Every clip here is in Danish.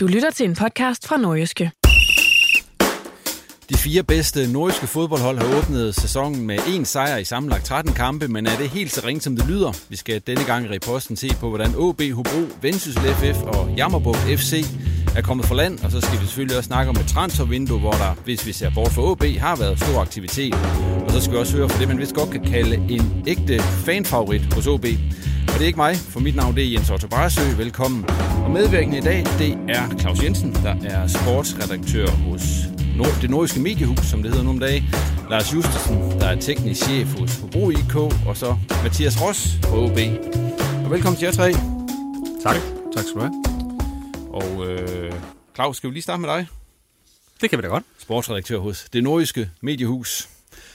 Du lytter til en podcast fra Nordjyske. De fire bedste nordiske fodboldhold har åbnet sæsonen med en sejr i sammenlagt 13 kampe, men er det helt så ringe, som det lyder? Vi skal denne gang i reposten se på, hvordan AB Hobro, Vendsyssel FF og Jammerbugt FC er kommet for land, og så skal vi selvfølgelig også snakke om et transfervindue, hvor der, hvis vi ser bort for AB, har været stor aktivitet. Og så skal vi også høre for det, man vist godt kan kalde en ægte fanfavorit hos AB. Og det er ikke mig, for mit navn det er Jens Otto Barsø. Velkommen. Og medvirkende i dag, det er Claus Jensen, der er sportsredaktør hos Nord, det nordiske mediehus, som det hedder nu om dagen. Lars Justesen, der er teknisk chef hos Hobro IK, og så Mathias Ross på OB. Og velkommen til jer tre. Tak. Tak skal du have. Og øh, Claus, skal vi lige starte med dig? Det kan vi da godt. Sportsredaktør hos det nordiske mediehus.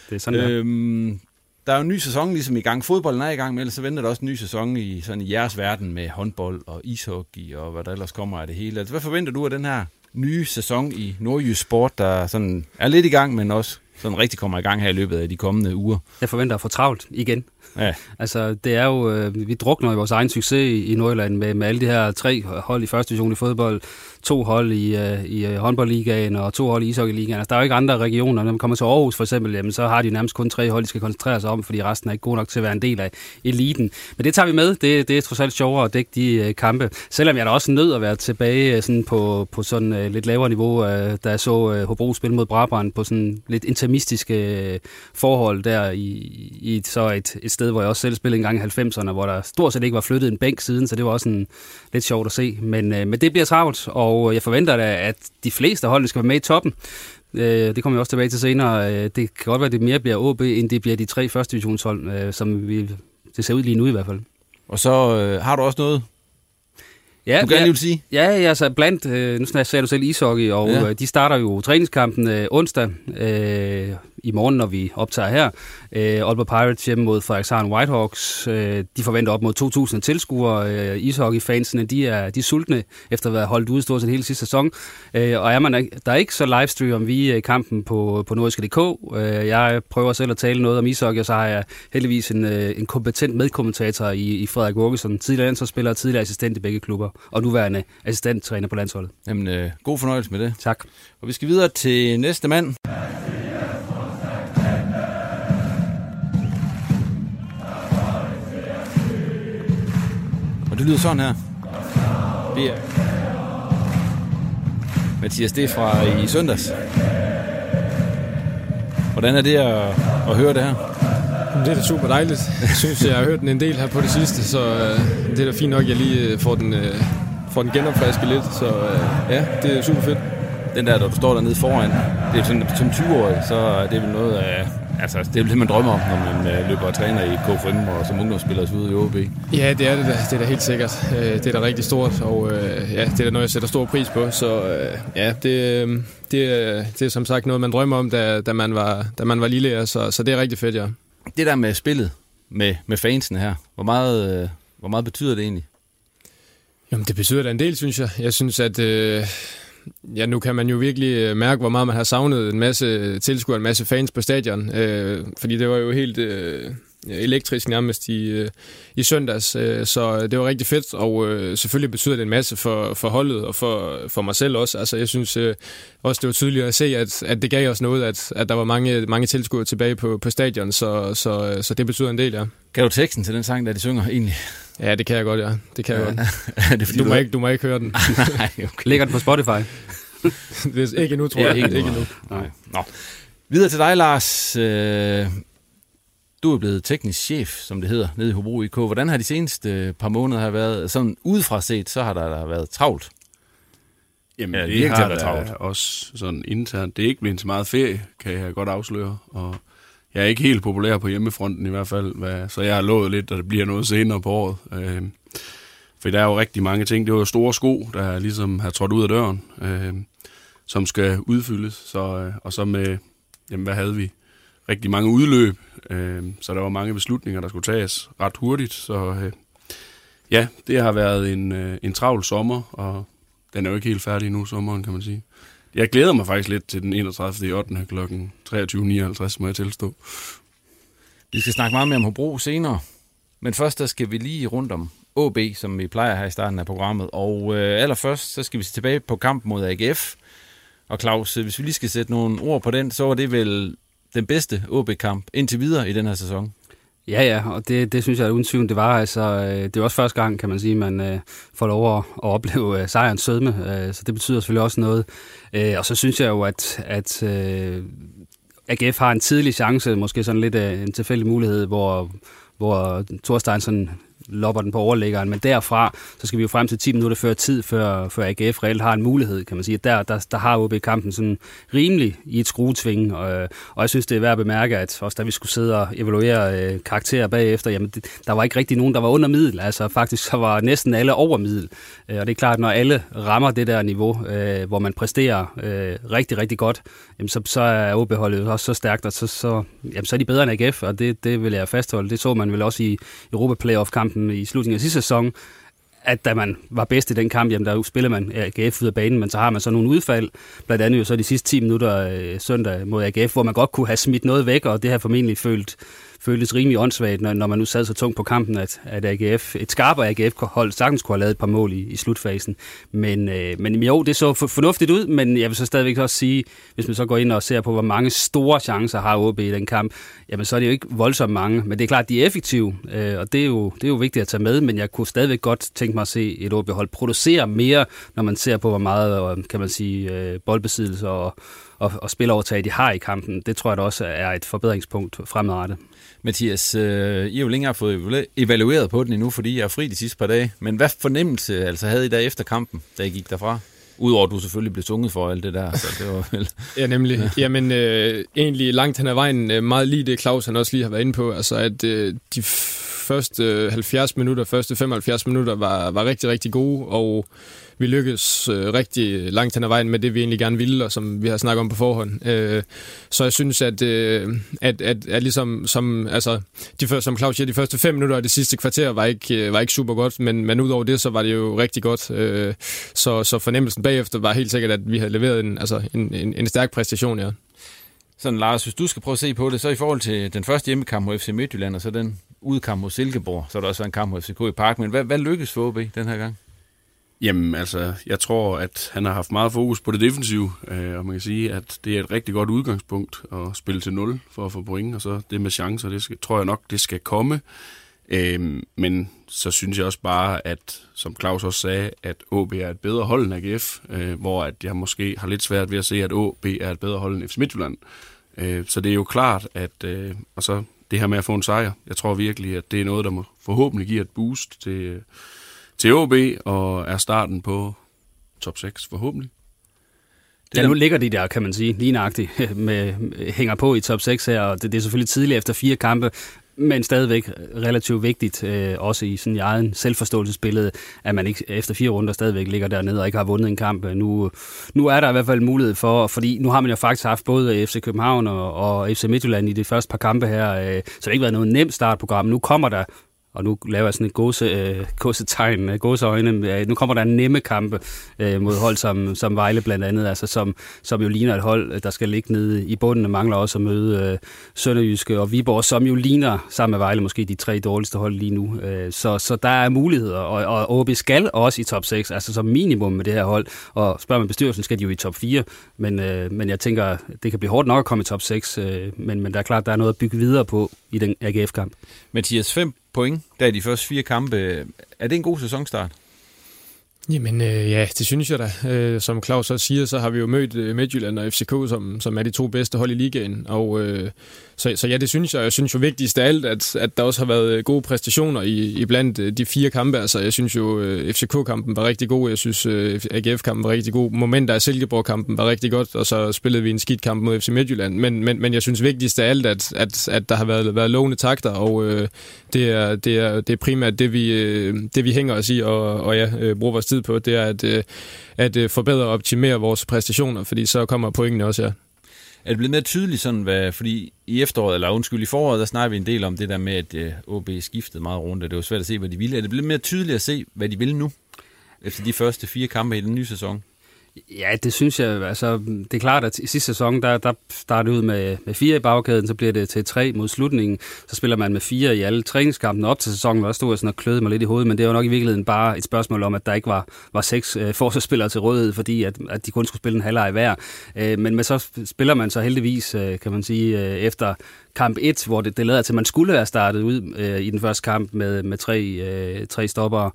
Det er sådan, øhm, der er jo en ny sæson ligesom i gang. Fodbolden er i gang, men ellers så venter der også en ny sæson i, sådan i jeres verden med håndbold og ishockey og hvad der ellers kommer af det hele. Altså, hvad forventer du af den her nye sæson i nordjysk sport, der sådan er lidt i gang, men også sådan rigtig kommer i gang her i løbet af de kommende uger? Jeg forventer at få travlt igen. Ja. Altså, det er jo, øh, vi drukner i vores egen succes i, i Nordjylland med, med alle de her tre hold i første division i fodbold, to hold i, øh, i øh, håndboldligaen og to hold i ishockeyligaen. Altså, der er jo ikke andre regioner. Når man kommer til Aarhus for eksempel, jamen, så har de nærmest kun tre hold, de skal koncentrere sig om, fordi resten er ikke god nok til at være en del af eliten. Men det tager vi med. Det, det er trods alt sjovere at dække de øh, kampe. Selvom jeg er da også nødt at være tilbage øh, sådan på, på sådan øh, lidt lavere niveau, øh, da jeg så øh, Hobro spille mod Brabrand på sådan lidt intermistiske øh, forhold der i, i så et, et sted, hvor jeg også selv spillede en gang i 90'erne, hvor der stort set ikke var flyttet en bænk siden, så det var også en, lidt sjovt at se. Men, øh, men det bliver travlt, og jeg forventer da, at de fleste hold skal være med i toppen. Øh, det kommer jeg også tilbage til senere. Øh, det kan godt være, at det mere bliver OB, end det bliver de tre første divisionshold, øh, som vi, det ser ud lige nu i hvert fald. Og så øh, har du også noget, Ja, du gerne ja, vil sige? Ja, altså blandt, øh, nu sagde du selv ishockey, og ja. øh, de starter jo træningskampen øh, onsdag øh, i morgen, når vi optager her. Øh, Aalborg Pirates hjemme mod Frederikshavn Whitehawks. Øh, de forventer op mod 2.000 tilskuere. Øh, ishockeyfansene, de er, de er sultne efter at have holdt ude stort set hele sidste sæson. Øh, og er man, der er ikke så livestream vi øh, kampen på, på nordiske.dk. Øh, jeg prøver selv at tale noget om ishockey, og så har jeg heldigvis en, øh, en kompetent medkommentator i, i Frederik Vågesen, tidligere landsholdsspiller og tidligere assistent i begge klubber, og nuværende assistenttræner på landsholdet. Jamen, øh, god fornøjelse med det. Tak. Og vi skal videre til næste mand. Og det lyder sådan her. Det er Mathias, det er fra i søndags. Hvordan er det at, at høre det her? Det er da super dejligt. Jeg synes, jeg har hørt den en del her på det sidste, så øh, det er da fint nok, at jeg lige øh, får den, øh, får den genopfrisket lidt. Så øh, ja, det er super fedt. Den der, når du står dernede foran, det er sådan, som 20-årig, så er det vel noget af... Altså, det er vel det, man drømmer om, når man øh, løber og træner i KFM og som ungdomsspiller så ude i OB. Ja, det er det da. Det er da helt sikkert. Øh, Det er da rigtig stort, og øh, ja, det er da noget, jeg sætter stor pris på. Så øh, ja, det, øh, det, er- det er som sagt noget, man drømmer om, da, da, man, var, da man var lille, så, så det er rigtig fedt, ja. Det der med spillet, med, med fansene her. Hvor meget, øh, hvor meget betyder det egentlig? Jamen, det betyder da en del, synes jeg. Jeg synes, at... Øh ja, nu kan man jo virkelig øh, mærke, hvor meget man har savnet en masse tilskuere, en masse fans på stadion. Øh, fordi det var jo helt øh, elektrisk nærmest i, øh, i søndags, øh, så det var rigtig fedt, og øh, selvfølgelig betyder det en masse for, for holdet og for, for mig selv også. Altså, jeg synes øh, også, det var tydeligt at se, at, at det gav os noget, at, at der var mange, mange tilskuere tilbage på, på stadion, så, så, så det betyder en del, ja. Kan du teksten til den sang, der de synger egentlig? Ja, det kan jeg godt, ja. Det kan jeg godt. det fordi, du, må ikke, du må ikke høre den. Nej, okay. Ligger den på Spotify? det er ikke nu, tror jeg. Ja, ikke, ikke nu. Nej. Nå. Videre til dig, Lars. Øh, du er blevet teknisk chef, som det hedder, nede i Hobro IK. Hvordan har de seneste par måneder har været? Sådan udefra set, så har der været travlt. Jamen, ja, det har der travlt. også sådan internt. Det er ikke blevet så meget ferie, kan jeg godt afsløre. Og jeg er ikke helt populær på hjemmefronten i hvert fald, hvad, så jeg har lovet lidt, at det bliver noget senere på året. Øh, for der er jo rigtig mange ting. Det er jo store sko, der ligesom har trådt ud af døren, øh, som skal udfyldes. Så, øh, og så med, jamen hvad havde vi? Rigtig mange udløb, øh, så der var mange beslutninger, der skulle tages ret hurtigt. Så øh, ja, det har været en, øh, en travl sommer, og den er jo ikke helt færdig nu, sommeren kan man sige. Jeg glæder mig faktisk lidt til den 31. 8. kl. 23.59, må jeg tilstå. Vi skal snakke meget mere om Hobro senere, men først der skal vi lige rundt om OB, som vi plejer her i starten af programmet. Og øh, allerførst, så skal vi tilbage på kamp mod AGF. Og Claus, øh, hvis vi lige skal sætte nogle ord på den, så var det vel den bedste OB-kamp indtil videre i den her sæson. Ja, ja, og det, det synes jeg uden tvivl, det var. Altså, øh, det er også første gang, kan man sige, man øh, får lov at, at opleve øh, sejrens sødme, øh, så det betyder selvfølgelig også noget. Øh, og så synes jeg jo, at, at øh, AGF har en tidlig chance, måske sådan lidt øh, en tilfældig mulighed, hvor, hvor Thorstein sådan lopper den på overlæggeren, men derfra, så skal vi jo frem til 10 minutter før tid, før, før AGF reelt har en mulighed, kan man sige. Der, der, der har OB kampen sådan rimelig i et skruetving, og, og jeg synes, det er værd at bemærke, at også da vi skulle sidde og evaluere øh, karakterer bagefter, jamen det, der var ikke rigtig nogen, der var under middel, altså faktisk så var næsten alle over middel, øh, og det er klart, når alle rammer det der niveau, øh, hvor man præsterer øh, rigtig, rigtig godt, jamen så, så er OB-holdet også så stærkt, og så, så, jamen så er de bedre end AGF, og det, det vil jeg fastholde. Det så man vel også i Europa Playoff-kampen kampen i slutningen af sidste sæson, at da man var bedst i den kamp, jamen der spiller man AGF ud af banen, men så har man så nogle udfald, blandt andet jo så de sidste 10 minutter øh, søndag mod AGF, hvor man godt kunne have smidt noget væk, og det har formentlig følt føltes rimelig åndssvagt, når, når man nu sad så tungt på kampen, at, at AGF, et skarpere AGF-hold sagtens kunne have lavet et par mål i, i slutfasen. Men, øh, men jo, det så fornuftigt ud, men jeg vil så stadigvæk også sige, hvis man så går ind og ser på, hvor mange store chancer har OB i den kamp, jamen så er det jo ikke voldsomt mange, men det er klart, at de er effektive, øh, og det er, jo, det er jo vigtigt at tage med, men jeg kunne stadigvæk godt tænke mig at se et OB-hold producere mere, når man ser på, hvor meget, øh, kan man sige, øh, boldbesiddelse og, og, og spilovertag de har i kampen. Det tror jeg da også er et forbedringspunkt fremadrettet. Mathias, øh, I har jo længere fået evalueret på den endnu, fordi jeg er fri de sidste par dage. Men hvad fornemmelse altså, havde I der efter kampen, da I gik derfra? Udover at du selvfølgelig blev sunget for alt det der. Så det var vel... ja, nemlig. Ja. Jamen, øh, egentlig langt hen ad vejen, øh, meget lige det Claus han også lige har været inde på. Altså, at øh, de første 70 minutter, første 75 minutter var, var rigtig, rigtig gode, og vi lykkedes øh, rigtig langt hen ad vejen med det, vi egentlig gerne ville, og som vi har snakket om på forhånd. Øh, så jeg synes, at, øh, at, at, at ligesom, som, altså, de første, som Claus siger, de første fem minutter af det sidste kvarter var ikke, øh, var ikke super godt, men, men udover det, så var det jo rigtig godt. Øh, så, så fornemmelsen bagefter var helt sikkert, at vi havde leveret en, altså, en, en, en stærk præstation, ja. Sådan, Lars, hvis du skal prøve at se på det, så i forhold til den første hjemmekamp mod FC Midtjylland, og så den udkamp mod Silkeborg, så er der også en kamp mod FCK i Park, men hvad, hvad lykkedes for OB den her gang? Jamen, altså, jeg tror, at han har haft meget fokus på det defensive, øh, og man kan sige, at det er et rigtig godt udgangspunkt at spille til 0 for at få point, og så det med chancer, det skal, tror jeg nok, det skal komme. Øh, men så synes jeg også bare, at som Claus også sagde, at OB er et bedre hold end AGF, øh, hvor at jeg måske har lidt svært ved at se, at OB er et bedre hold end FC Midtjylland. Øh, så det er jo klart, at øh, og så det her med at få en sejr, jeg tror virkelig, at det er noget, der må forhåbentlig give et boost til, til OB, og er starten på top 6 forhåbentlig. Det ja, nu ligger de der, kan man sige, lige nøjagtigt, med, hænger på i top 6 her, og det, det er selvfølgelig tidligt efter fire kampe, men stadigvæk relativt vigtigt, øh, også i sådan i egen selvforståelsesbillede, at man ikke efter fire runder stadigvæk ligger dernede og ikke har vundet en kamp. Nu, nu er der i hvert fald mulighed for, fordi nu har man jo faktisk haft både FC København og, og FC Midtjylland i de første par kampe her, øh, så det har ikke været noget nemt startprogram. Nu kommer der og nu laver jeg sådan et gåse, øh, gåsetegn, øh, gåseøjne. Nu kommer der en nemme kampe øh, mod hold som, som Vejle blandt andet, altså som, som jo ligner et hold, der skal ligge nede i bunden, og mangler også at møde øh, Sønderjyske og Viborg, som jo ligner sammen med Vejle måske de tre dårligste hold lige nu. Øh, så, så der er muligheder, og, og OB skal også i top 6, altså som minimum med det her hold, og spørger man bestyrelsen, skal de jo i top 4, men, øh, men jeg tænker, det kan blive hårdt nok at komme i top 6, øh, men, men der er klart, der er noget at bygge videre på i den AGF-kamp. Mathias, 5 point, der i de første fire kampe. Er det en god sæsonstart? Jamen øh, ja, det synes jeg da. Øh, som Claus også siger, så har vi jo mødt øh, Midtjylland og FCK, som, som er de to bedste hold i ligaen. Og, øh, så, så ja, det synes jeg. Jeg synes jo vigtigst af alt, at, at der også har været øh, gode præstationer i, i blandt øh, de fire kampe. Altså, jeg synes jo, øh, FCK-kampen var rigtig god. Jeg synes, øh, AGF-kampen var rigtig god. Momenter af Silkeborg-kampen var rigtig godt, og så spillede vi en skidt kamp mod FC Midtjylland. Men, men, men jeg synes vigtigst af alt, at, at, at der har været, været lovende takter, og øh, det, er, det, er, det er primært det, vi, øh, det, vi hænger os i, og, og ja, øh, bruger vores tid på, det er at, øh, at øh, forbedre og optimere vores præstationer, fordi så kommer pointene også, ja. Er det blevet mere tydeligt sådan, hvad, fordi i efteråret, eller undskyld, i foråret, der snakker vi en del om det der med, at øh, OB skiftede meget rundt, og det var svært at se, hvad de ville. Er det blevet mere tydeligt at se, hvad de vil nu, efter de første fire kampe i den nye sæson? Ja, det synes jeg. Altså, det er klart, at i sidste sæson, der, der startede ud med, med fire i bagkæden, så bliver det til tre mod slutningen. Så spiller man med fire i alle træningskampene op til sæsonen, og stod jeg sådan og kløede mig lidt i hovedet, men det var nok i virkeligheden bare et spørgsmål om, at der ikke var, var seks øh, forsvarsspillere til rådighed, fordi at, at de kun skulle spille en halvleg hver. Øh, men, men så spiller man så heldigvis, øh, kan man sige, øh, efter kamp 1, hvor det, det lader til, at man skulle være startet ud øh, i den første kamp med, med tre, øh, tre stopper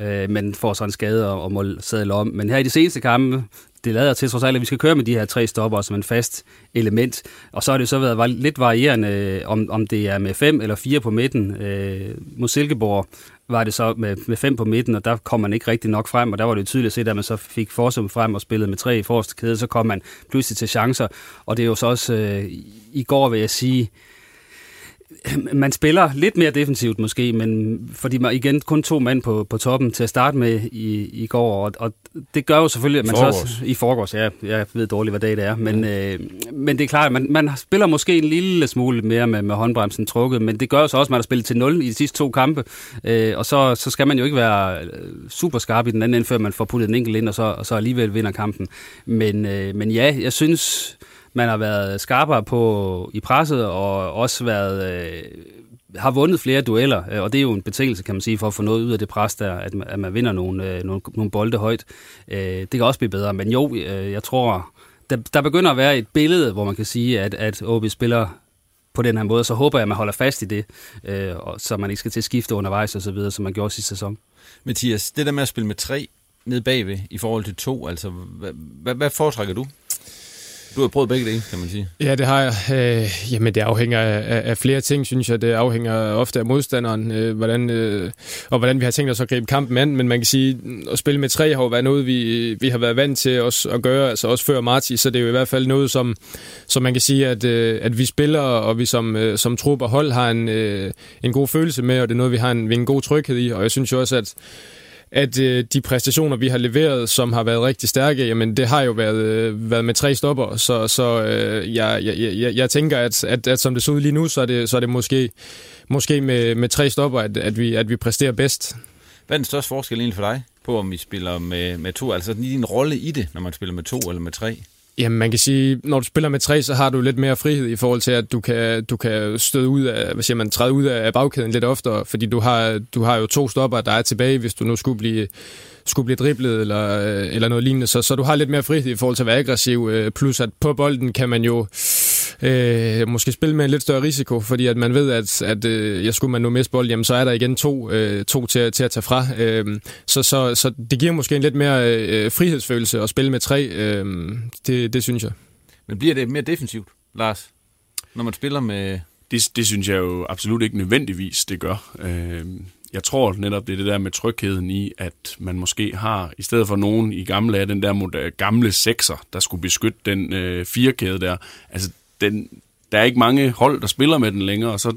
øh, men får så en skade og, og må sadle om. Men her i de seneste kampe, det lader til trods alt, at vi skal køre med de her tre stopper som en fast element. Og så har det så været lidt varierende, øh, om, om det er med fem eller fire på midten. Øh, mod Silkeborg var det så med, med fem på midten, og der kom man ikke rigtig nok frem, og der var det tydeligt at se, at man så fik forsum frem og spillede med tre i forreste kæde, så kom man pludselig til chancer. Og det er jo så også, øh, i går vil jeg sige, man spiller lidt mere defensivt måske, men fordi man igen kun to mand på, på toppen til at starte med i, i går, og, og det gør jo selvfølgelig, at man forgårs. så i forgårs, ja, jeg ved dårligt, hvad dag det er, men, ja. øh, men det er klart, at man, man spiller måske en lille smule mere med, med håndbremsen trukket, men det gør jo så også, at man har spillet til 0 i de sidste to kampe, øh, og så, så skal man jo ikke være øh, super skarp i den anden ende, før man får puttet en enkelt ind, og så, og så alligevel vinder kampen. Men, øh, men ja, jeg synes man har været skarpere på i presset, og også været, øh, har vundet flere dueller, øh, og det er jo en betingelse, kan man sige, for at få noget ud af det pres der, at, at man vinder nogle, øh, nogle, nogle bolde højt. Øh, det kan også blive bedre, men jo, øh, jeg tror, der, der begynder at være et billede, hvor man kan sige, at, at OB spiller på den her måde, så håber jeg, at man holder fast i det, øh, og, så man ikke skal til at skifte undervejs og så videre, som man gjorde sidste sæson. Mathias, det der med at spille med tre ned bagved i forhold til to, altså hvad, hvad, hvad foretrækker du? Du har prøvet begge dele, kan man sige. Ja, det har jeg. Øh, jamen, det afhænger af, af flere ting, synes jeg. Det afhænger ofte af modstanderen, øh, hvordan, øh, og hvordan vi har tænkt os at gribe kampen an. Men man kan sige, at spille med tre har jo været noget, vi, vi har været vant til os at gøre, altså også før Marti, så det er jo i hvert fald noget, som, som man kan sige, at, øh, at vi spiller, og vi som, øh, som trup og hold har en, øh, en god følelse med, og det er noget, vi har en, vi har en god tryghed i. Og jeg synes jo også, at at øh, de præstationer, vi har leveret, som har været rigtig stærke, jamen det har jo været, øh, været med tre stopper, så, så øh, jeg, jeg, jeg, jeg tænker, at, at, at som det ser ud lige nu, så er det, så er det måske, måske med, med tre stopper, at, at, vi, at vi præsterer bedst. Hvad er den største forskel egentlig for dig på, om vi spiller med, med to? Altså din rolle i det, når man spiller med to eller med tre? Jamen, man kan sige, når du spiller med tre, så har du lidt mere frihed i forhold til, at du kan, du kan støde ud af, hvad siger man, træde ud af bagkæden lidt oftere, fordi du har, du har jo to stopper, der er tilbage, hvis du nu skulle blive skulle blive driblet eller, eller noget lignende. Så, så du har lidt mere frihed i forhold til at være aggressiv. Øh, plus at på bolden kan man jo øh, måske spille med en lidt større risiko, fordi at man ved, at, at øh, jeg skulle man nu miste bold, jamen så er der igen to, øh, to til, til at tage fra. Øh, så, så, så det giver måske en lidt mere øh, frihedsfølelse at spille med tre. Øh, det, det synes jeg. Men bliver det mere defensivt, Lars, når man spiller med... Det, det synes jeg jo absolut ikke nødvendigvis, det gør. Øh, jeg tror netop, det er det der med trygheden i, at man måske har, i stedet for nogen i gamle af den der gamle sekser, der skulle beskytte den øh, firekæde der, altså den, der er ikke mange hold, der spiller med den længere, og så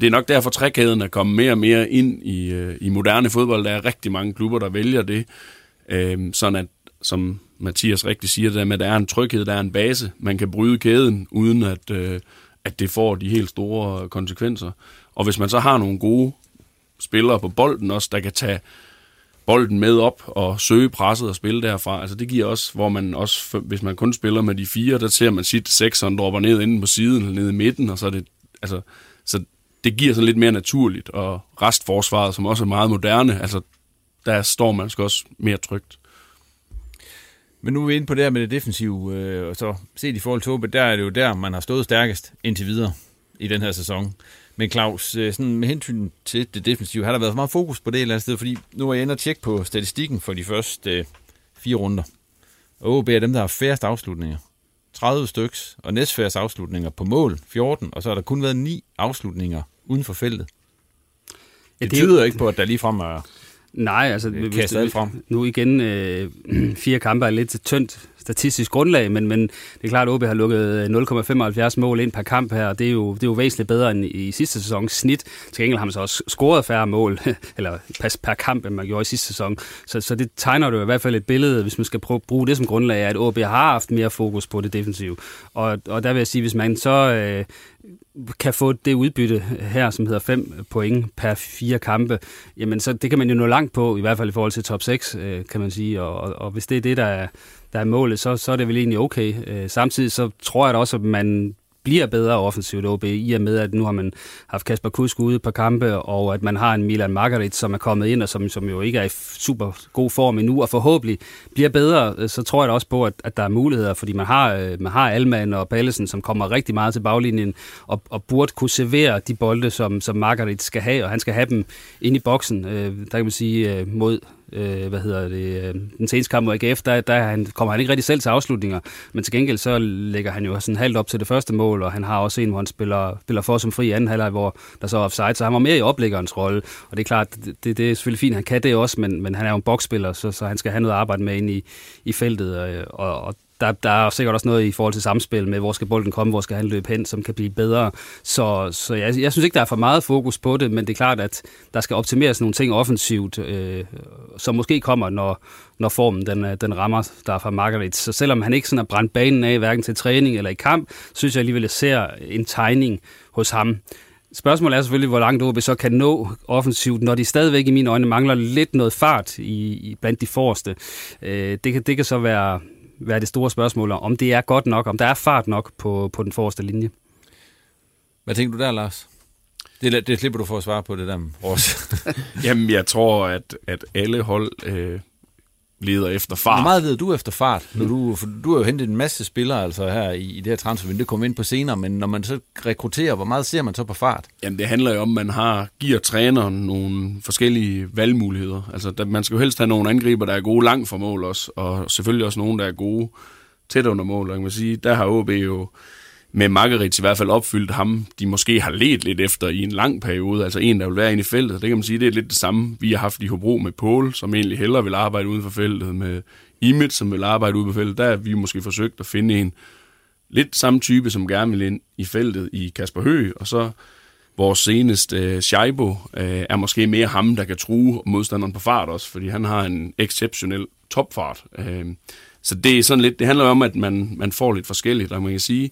det er nok derfor, trækæden er kommet mere og mere ind i, øh, i moderne fodbold. Der er rigtig mange klubber, der vælger det. Øh, sådan at, som Mathias rigtig siger, det med, at der er en tryghed, der er en base. Man kan bryde kæden, uden at, øh, at det får de helt store konsekvenser. Og hvis man så har nogle gode spillere på bolden også, der kan tage bolden med op og søge presset og spille derfra. Altså det giver også, hvor man også, hvis man kun spiller med de fire, der ser man sit sekseren dropper ned inde på siden eller nede i midten, og så er det, altså, så det giver sådan lidt mere naturligt, og restforsvaret, som også er meget moderne, altså der står man også mere trygt. Men nu er vi inde på det her med det defensive, øh, og så set i forhold til Åbe, der er det jo der, man har stået stærkest indtil videre i den her sæson. Men Claus, øh, sådan med hensyn til det defensive, har der været for meget fokus på det et eller andet sted? Fordi nu er jeg inde og tjekke på statistikken for de første øh, fire runder. Og OB er dem, der har færrest afslutninger. 30 styks, og næstfærrest afslutninger på mål, 14, og så har der kun været ni afslutninger uden for feltet. Ja, det, det tyder jo ikke på, at der ligefrem er Nej, altså... Kastet frem. Nu igen, øh, fire kampe er lidt tyndt statistisk grundlag, men, men det er klart, at OB har lukket øh, 0,75 mål ind per kamp her, og det er jo, det er jo væsentligt bedre end i sidste sæsons snit. Til gengæld har man så også scoret færre mål, eller pas per kamp, end man gjorde i sidste sæson. Så, så det tegner jo i hvert fald et billede, hvis man skal prøve bruge det som grundlag, at OB har haft mere fokus på det defensive. Og, og der vil jeg sige, hvis man så øh, kan få det udbytte her, som hedder 5 point per fire kampe, jamen så det kan man jo nå langt på, i hvert fald i forhold til top 6, øh, kan man sige. Og, og, og hvis det er det, der er, der er målet, så, så er det vel egentlig okay. Øh, samtidig så tror jeg da også, at man bliver bedre offensivt OB, i og med, at nu har man haft Kasper Kusk ude på kampe, og at man har en Milan Margarit, som er kommet ind, og som, som jo ikke er i super god form endnu, og forhåbentlig bliver bedre, øh, så tror jeg da også på, at, at der er muligheder, fordi man har, øh, man har Alman og Pallesen, som kommer rigtig meget til baglinjen, og, og burde kunne servere de bolde, som, som Margarit skal have, og han skal have dem ind i boksen, øh, der kan man sige, øh, mod øh, hvad hedder det, øh, den seneste kamp mod AGF, der, der han, kommer han ikke rigtig selv til afslutninger, men til gengæld så lægger han jo sådan halvt op til det første mål, og han har også en, hvor han spiller, spiller for som fri anden halvleg, hvor der så er offside, så han var mere i oplæggerens rolle, og det er klart, det, det er selvfølgelig fint, han kan det også, men, men han er jo en boksspiller, så, så han skal have noget at arbejde med ind i, i feltet, øh, og, og der, der er sikkert også noget i forhold til samspil med, hvor skal bolden komme, hvor skal han løbe hen, som kan blive bedre. Så, så jeg, jeg synes ikke, der er for meget fokus på det, men det er klart, at der skal optimeres nogle ting offensivt, øh, som måske kommer, når, når formen den, øh, den rammer der fra Margaret. Så selvom han ikke sådan har brændt banen af, hverken til træning eller i kamp, synes jeg alligevel, at jeg ser en tegning hos ham. Spørgsmålet er selvfølgelig, hvor langt OB så kan nå offensivt, når de stadigvæk i mine øjne mangler lidt noget fart i, i blandt de forreste. Øh, det, kan, det kan så være være det store spørgsmål, om det er godt nok, om der er fart nok på, på den forreste linje. Hvad tænker du der, Lars? Det, det slipper du for at svare på det der, Ros. Jamen, jeg tror, at, at alle hold øh, leder efter fart. Hvor meget leder du efter fart? Når du, for du har jo hentet en masse spillere altså her i, i det her transfervindue, det kommer ind på senere, men når man så rekrutterer, hvor meget ser man så på fart? Jamen det handler jo om, at man har, giver træneren nogle forskellige valgmuligheder. Altså der, man skal jo helst have nogle angriber, der er gode langt fra mål også, og selvfølgelig også nogle, der er gode tæt under mål. Og man sige, der har OB jo med Margaret i hvert fald opfyldt ham, de måske har let lidt efter i en lang periode, altså en, der vil være inde i feltet. Det kan man sige, det er lidt det samme, vi har haft i Hobro med Paul, som egentlig hellere vil arbejde uden for feltet, med Imit, som vil arbejde ude på feltet. Der har vi måske forsøgt at finde en lidt samme type, som gerne vil ind i feltet i Kasper Høgh, og så vores seneste uh, Scheibo uh, er måske mere ham, der kan true modstanderen på fart også, fordi han har en exceptionel topfart. Uh, så det er sådan lidt, det handler om, at man, man får lidt forskelligt, og man kan sige,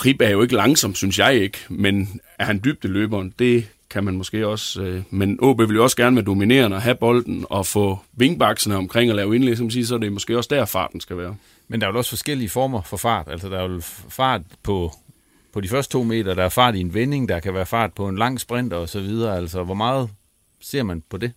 Prip er jo ikke langsom, synes jeg ikke, men er han dybde løberen, det kan man måske også. Øh, men OB vil jo også gerne være dominerende og have bolden og få vingbaksene omkring og lave indlæg, som siger, så er det måske også der, farten skal være. Men der er jo også forskellige former for fart. Altså der er jo fart på, på de første to meter, der er fart i en vending, der kan være fart på en lang sprint og så videre. Altså hvor meget ser man på det?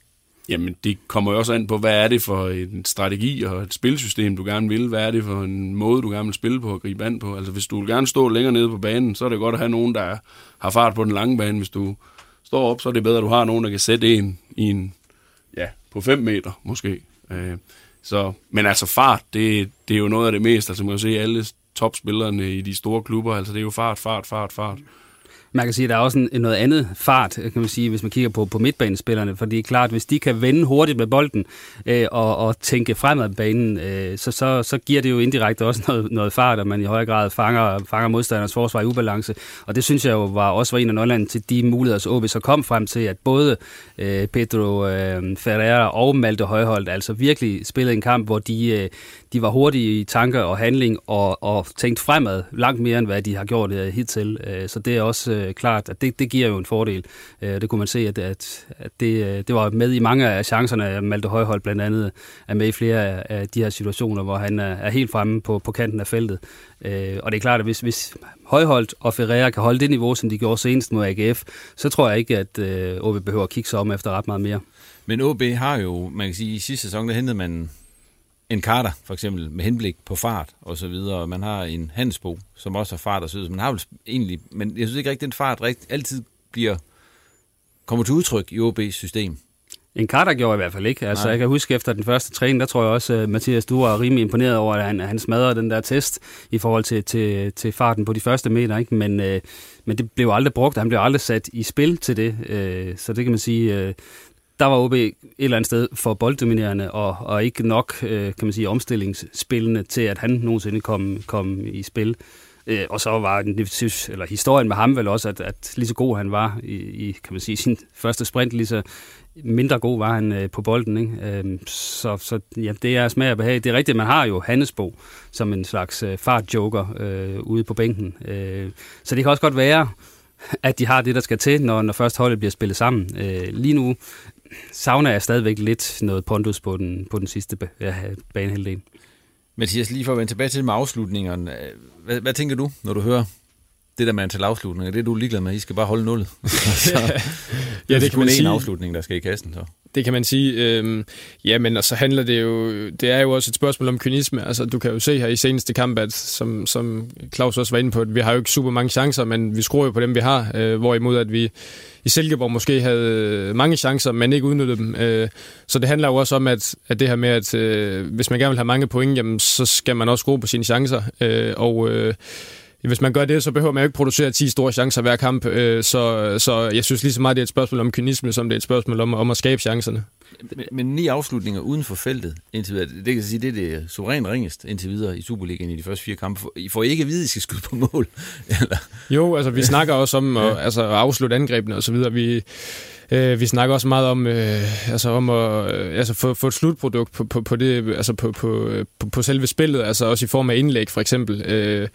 Jamen, det kommer jo også an på, hvad er det for en strategi og et spilsystem, du gerne vil? Hvad er det for en måde, du gerne vil spille på og gribe an på? Altså, hvis du vil gerne stå længere nede på banen, så er det godt at have nogen, der har fart på den lange bane. Hvis du står op, så er det bedre, at du har nogen, der kan sætte en i en, ja, på 5 meter måske. Øh, så, men altså fart, det, det er jo noget af det mest. Altså man kan se alle topspillerne i de store klubber, altså det er jo fart, fart, fart, fart. Man kan sige, at der er også en, noget andet fart, kan man sige, hvis man kigger på, på midtbanespillerne, for det er klart, hvis de kan vende hurtigt med bolden øh, og, og tænke fremad banen, øh, så, så, så giver det jo indirekte også noget, noget fart, at man i højere grad fanger, fanger modstanders forsvar i ubalance. Og det synes jeg jo var også var en af nøglerne til de muligheder, så OB så kom frem til, at både øh, Pedro øh, Ferreira og Malte Højholdt altså virkelig spillede en kamp, hvor de, øh, de var hurtige i tanker og handling og, og tænkt fremad langt mere, end hvad de har gjort øh, hidtil. Øh, så det er også øh, klart, at det, det giver jo en fordel. Øh, det kunne man se, at, at, at det, øh, det var med i mange af chancerne. Malte Højhold blandt andet er med i flere af de her situationer, hvor han er, er helt fremme på, på kanten af feltet. Øh, og det er klart, at hvis, hvis Højholdt og Ferreira kan holde det niveau, som de gjorde senest mod AGF, så tror jeg ikke, at øh, OB behøver at kigge sig om efter ret meget mere. Men OB har jo, man kan sige, i sidste sæson, der hentede man en Carter, for eksempel, med henblik på fart og så videre. Man har en Hansbo, som også har fart og så videre. Man har vel egentlig, men jeg synes ikke rigtig, den fart rigtig, altid bliver, kommer til udtryk i OB's system. En Carter gjorde i hvert fald ikke. Altså, jeg kan huske efter den første træning, der tror jeg også, at Mathias, du var rimelig imponeret over, at han, han smadrede den der test i forhold til, til, til farten på de første meter. Ikke? Men, øh, men det blev aldrig brugt, han blev aldrig sat i spil til det. Øh, så det kan man sige, øh, der var OB et eller andet sted for bolddominerende, og, og ikke nok, øh, kan man sige, omstillingsspillende til, at han nogensinde kom, kom i spil. Øh, og så var eller historien med ham vel også, at, at lige så god han var i, i kan man sige, sin første sprint, lige så mindre god var han øh, på bolden. Ikke? Øh, så så ja, det er smag og behag. Det er rigtigt, man har jo Hannesbo som en slags øh, fartjoker øh, ude på bænken. Øh, så det kan også godt være, at de har det, der skal til, når, når først holdet bliver spillet sammen. Øh, lige nu savner jeg stadigvæk lidt noget pondus på den, på den sidste ja, banehalvdel. Mathias, lige for at vende tilbage til med afslutningerne. Øh, hvad, hvad tænker du, når du hører det der med antal afslutninger, det er du ligeglad med. I skal bare holde nullet. så, ja, det kan man sige. en afslutning, der skal i kassen. Så. Det kan man sige. Øhm, ja, men og så handler det jo, det er jo også et spørgsmål om kynisme. Altså, du kan jo se her i seneste kamp, at som, som Claus også var inde på, at vi har jo ikke super mange chancer, men vi skruer jo på dem, vi har. Øh, hvorimod at vi i Silkeborg måske havde mange chancer, men ikke udnyttede dem. Øh, så det handler jo også om, at, at det her med, at øh, hvis man gerne vil have mange point, jamen, så skal man også skrue på sine chancer. Øh, og øh, hvis man gør det, så behøver man jo ikke producere 10 store chancer hver kamp. Øh, så, så jeg synes lige så meget, det er et spørgsmål om kynisme, som det er et spørgsmål om, om at skabe chancerne. Men, men ni afslutninger uden for feltet indtil videre, det kan sige, det er det suverænt ringest indtil videre i Superligaen i de første fire kampe. I får ikke at vide, at I skal skyde på mål. Eller? Jo, altså vi snakker også om at, altså, at afslutte angrebene og så videre. Vi, Øh, vi snakker også meget om, øh, altså om at øh, altså få, få et slutprodukt på, på, på, det, altså på, på, på, på selve spillet, altså også i form af indlæg for eksempel. Øh,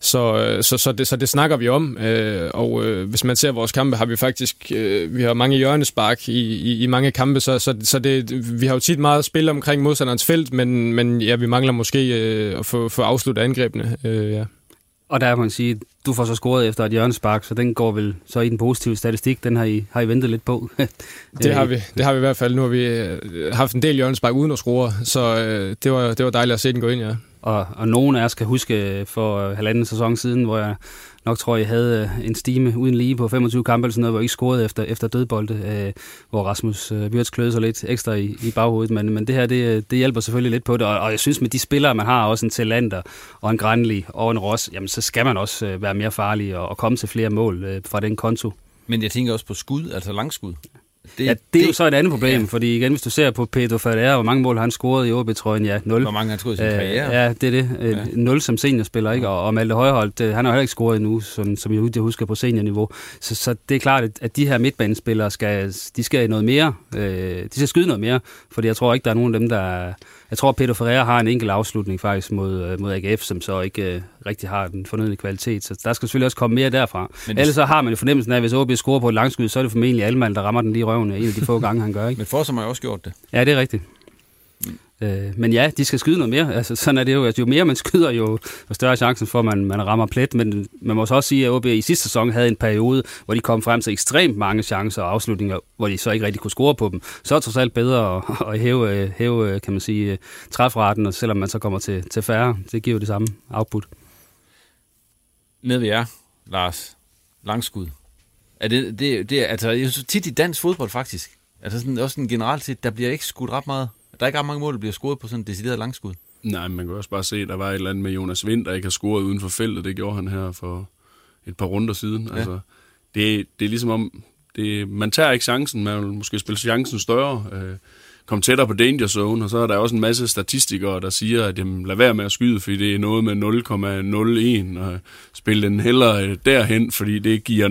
så, så, så, det, så det snakker vi om, øh, og øh, hvis man ser vores kampe, har vi faktisk øh, vi har mange hjørnespark i, i, i mange kampe, så, så, så det, vi har jo tit meget spil omkring modstanderens felt, men, men ja, vi mangler måske øh, at få, få afsluttet angrebene. Øh, ja. Og der kan man sige, du får så scoret efter et hjørnespark, så den går vel så i den positive statistik. Den har I, har I ventet lidt på. det har vi. Det har vi i hvert fald. Nu har vi øh, haft en del hjørnespark uden at score, så øh, det, var, det var dejligt at se den gå ind, ja. Og, og nogen af os kan huske øh, for øh, halvanden sæson siden, hvor jeg nok tror, jeg havde øh, en stime uden lige på 25 kampe, eller sådan noget, hvor jeg ikke scorede efter, efter dødbolde, øh, hvor Rasmus øh, Bjørts kløede sig lidt ekstra i, i baghovedet. Men, men det her, det, det hjælper selvfølgelig lidt på det, og, og jeg synes med de spillere, man har, også en Talander og en Granli og en Ross, jamen så skal man også øh, være mere farlig og, og komme til flere mål øh, fra den konto. Men jeg tænker også på skud, altså langskud. Det, ja, det, det er jo så et andet problem, ja. fordi igen, hvis du ser på Pedro Ferreira, hvor mange mål har han scoret i OB-trøjen, ja, 0. Hvor mange har han scoret i sin øh, karriere? Ja, det er det. Ja. 0 som seniorspiller, ikke? Og, og Malte Højholdt, han har heller ikke scoret endnu, som, som jeg husker på seniorniveau. Så, så det er klart, at de her midtbanespillere skal, de skal noget mere. Øh, de skal skyde noget mere, fordi jeg tror ikke, der er nogen af dem, der jeg tror, Peter Ferreira har en enkelt afslutning faktisk mod, øh, mod AGF, som så ikke uh, rigtig har den fornødne kvalitet. Så der skal selvfølgelig også komme mere derfra. Men Ellers så har man jo fornemmelsen af, at hvis OB scorer på et langskud, så er det formentlig Alman, der rammer den lige i røven en af de få gange, han gør. Ikke? Men Forsum har jo også gjort det. Ja, det er rigtigt. Øh, men ja, de skal skyde noget mere. Altså, sådan er det jo. Altså, jo mere man skyder, jo, jo større chancen for, at man, man rammer plet. Men man må også sige, at OB i sidste sæson havde en periode, hvor de kom frem til ekstremt mange chancer og afslutninger, hvor de så ikke rigtig kunne score på dem. Så er det trods alt bedre at, at hæve, øh, hæve, øh, kan man sige, øh, træfraten, træfraten, selvom man så kommer til, til færre. Det giver jo det samme output. Ned ved jer, Lars. Langskud. Er det, det, det, altså, jeg synes tit i dansk fodbold faktisk, altså sådan, også sådan generelt set, der bliver ikke skudt ret meget der er ikke ret mange mål, der bliver scoret på sådan en decideret langskud. Nej, man kan også bare se, at der var et eller andet med Jonas Vind, der ikke har scoret uden for feltet. Det gjorde han her for et par runder siden. Ja. Altså, det, det er ligesom om, det, man tager ikke chancen, man vil måske spille chancen større. Øh, komme tættere på danger zone, og så er der også en masse statistikere, der siger, at jamen, lad være med at skyde, fordi det er noget med 0,01, og spille den hellere øh, derhen, fordi det giver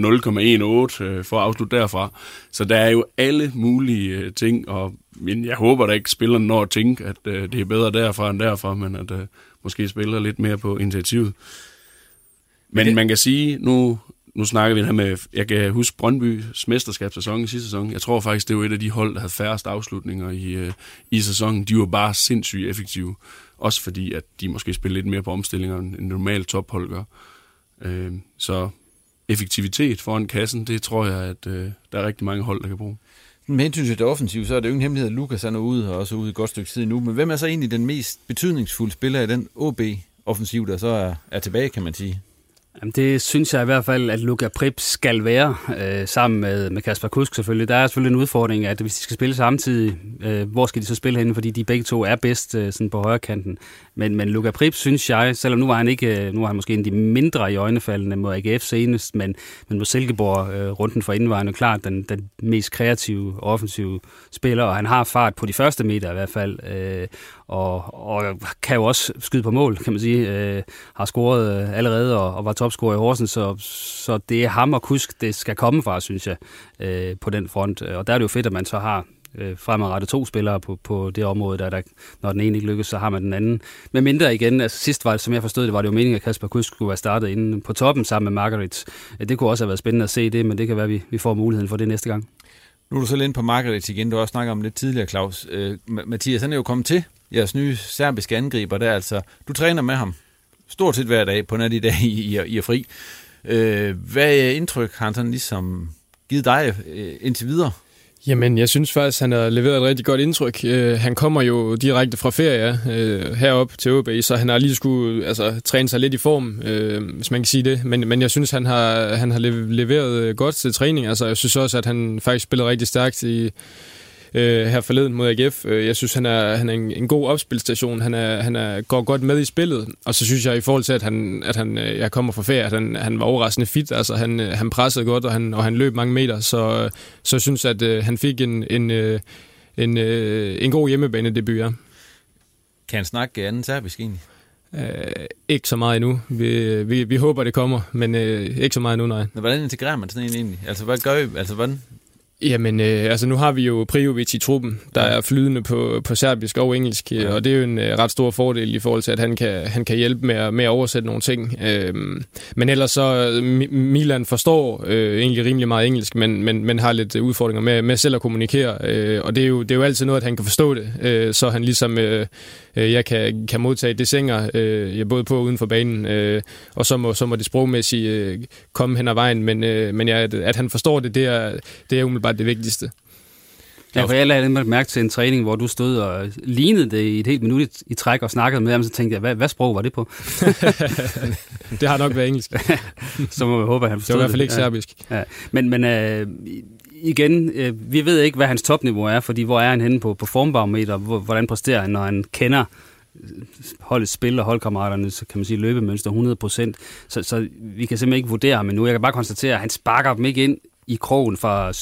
0,18 øh, for at afslutte derfra. Så der er jo alle mulige øh, ting, og men jeg håber da ikke, spilleren når at tænke, at det er bedre derfra end derfra, men at måske spiller lidt mere på initiativet. Men man kan sige, nu nu snakker vi her med, jeg kan huske Brøndby's mesterskabssæson i sidste sæson. Jeg tror faktisk, det var et af de hold, der havde færrest afslutninger i, øh, i sæsonen. De var bare sindssygt effektive. Også fordi, at de måske spiller lidt mere på omstillinger, end en normal tophold gør. Øh, så effektivitet foran kassen, det tror jeg, at øh, der er rigtig mange hold, der kan bruge. Med hensyn til det offensive, så er det jo ingen hemmelighed, at Lukas er ude, og også ude et godt stykke tid nu. Men hvem er så egentlig den mest betydningsfulde spiller i den OB-offensiv, der så er, er tilbage, kan man sige? Jamen, det synes jeg i hvert fald, at Luka Prip skal være, øh, sammen med, med Kasper Kusk selvfølgelig. Der er selvfølgelig en udfordring, at hvis de skal spille samtidig, øh, hvor skal de så spille henne, fordi de begge to er bedst øh, sådan på højre kanten. Men, men Luka Prip synes jeg, selvom nu var han ikke, øh, nu var han måske en af de mindre i øjnefaldene mod AGF senest, men, men mod Silkeborg øh, runden for inden var han jo klart den, den mest kreative offensive spiller, og han har fart på de første meter i hvert fald. Øh, og, og kan jo også skyde på mål, kan man sige. Øh, har scoret øh, allerede og, og var topscorer i Horsens, så, så det er ham og Kusk, det skal komme fra, synes jeg, øh, på den front. Og der er det jo fedt, at man så har øh, fremadrettet to spillere på, på det område, der, der, når den ene ikke lykkes, så har man den anden. Men mindre igen, altså sidst var det, som jeg forstod det, var det jo meningen, at Kasper Kusk skulle være startet inde på toppen sammen med Margaret. Øh, det kunne også have været spændende at se det, men det kan være, at vi, vi får muligheden for det næste gang. Nu er du selv inde på Margaret igen, du har også snakket om det tidligere, Claus. Øh, Mathias, han er jo kommet til jeres nye serbiske angriber der, altså, du træner med ham stort set hver dag på nat i dag i, i, i er fri. Øh, hvad indtryk har han sådan ligesom givet dig øh, indtil videre? Jamen, jeg synes faktisk, han har leveret et rigtig godt indtryk. Øh, han kommer jo direkte fra ferie øh, herop til OB, så han har lige skulle altså, træne sig lidt i form, øh, hvis man kan sige det. Men, men jeg synes, han har, han har leveret godt til træning. Altså, jeg synes også, at han faktisk spillede rigtig stærkt i, øh, her forleden mod AGF. Øh, jeg synes, han er, han er en, en god opspilstation. Han, er, han er, går godt med i spillet. Og så synes jeg i forhold til, at han, at han øh, jeg kommer fra ferie, at han, han var overraskende fit. Altså, han, øh, han pressede godt, og han, og han løb mange meter. Så, så jeg synes, at øh, han fik en, en, en, en god hjemmebane debut, ja. Kan han snakke anden serbisk egentlig? Øh, ikke så meget endnu. Vi, vi, vi håber, det kommer, men øh, ikke så meget endnu, nej. Hvordan integrerer man sådan en egentlig? Altså, hvad gør I? Altså, hvordan, Jamen, øh, altså nu har vi jo Prijovic i truppen, der er flydende på, på serbisk og engelsk, ja. og det er jo en øh, ret stor fordel i forhold til, at han kan, han kan hjælpe med at, med at oversætte nogle ting. Øh, men ellers så, Milan forstår øh, egentlig rimelig meget engelsk, men, men, men har lidt udfordringer med, med selv at kommunikere, øh, og det er, jo, det er jo altid noget, at han kan forstå det, øh, så han ligesom... Øh, øh, jeg kan, kan modtage det sænger, øh, jeg både på og uden for banen, øh, og så må, så må det sprogmæssigt øh, komme hen ad vejen, men, øh, men at, at han forstår det, det er, det er umiddelbart det vigtigste. Ja, for jeg lagde mærke til en træning, hvor du stod og lignede det i et helt minut i træk og snakkede med ham, så tænkte jeg, hvad, hvad sprog var det på? det har nok været engelsk. så må vi håbe, at han forstod det. var i hvert fald ikke serbisk. Ja. Men, men øh, igen, øh, vi ved ikke, hvad hans topniveau er, fordi hvor er han henne på, på formbarometer, hvordan præsterer han, når han kender øh, holdets spil og holdkammeraterne, så kan man sige løbemønster 100%. Så, så vi kan simpelthen ikke vurdere ham endnu. Jeg kan bare konstatere, at han sparker dem ikke ind i krogen fra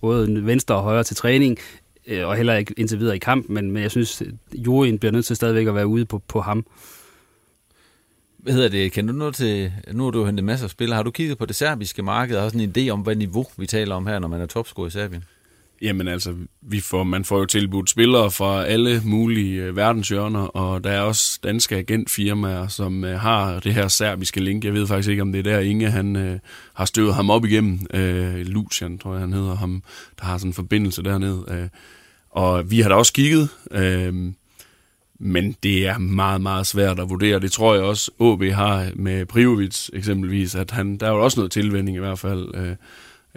både venstre og højre til træning, øh, og heller ikke indtil videre i kamp, men, men jeg synes, juryen bliver nødt til stadigvæk at være ude på, på ham. Hvad hedder det? Kan du nå til... Nu har du hentet masser af spillere. Har du kigget på det serbiske marked og har sådan en idé om, hvad niveau vi taler om her, når man er topscorer i Serbien? Jamen altså, vi får, man får jo tilbudt spillere fra alle mulige øh, verdenshjørner, og der er også danske agentfirmaer, som øh, har det her serbiske link. Jeg ved faktisk ikke, om det er der, Inge han, øh, har støvet ham op igennem. Øh, Lucian, tror jeg, han hedder ham, der har sådan en forbindelse dernede. Øh, og vi har da også kigget, øh, men det er meget, meget svært at vurdere. Det tror jeg også, AB har med Privovic eksempelvis, at han, der er jo også noget tilvænding i hvert fald, øh,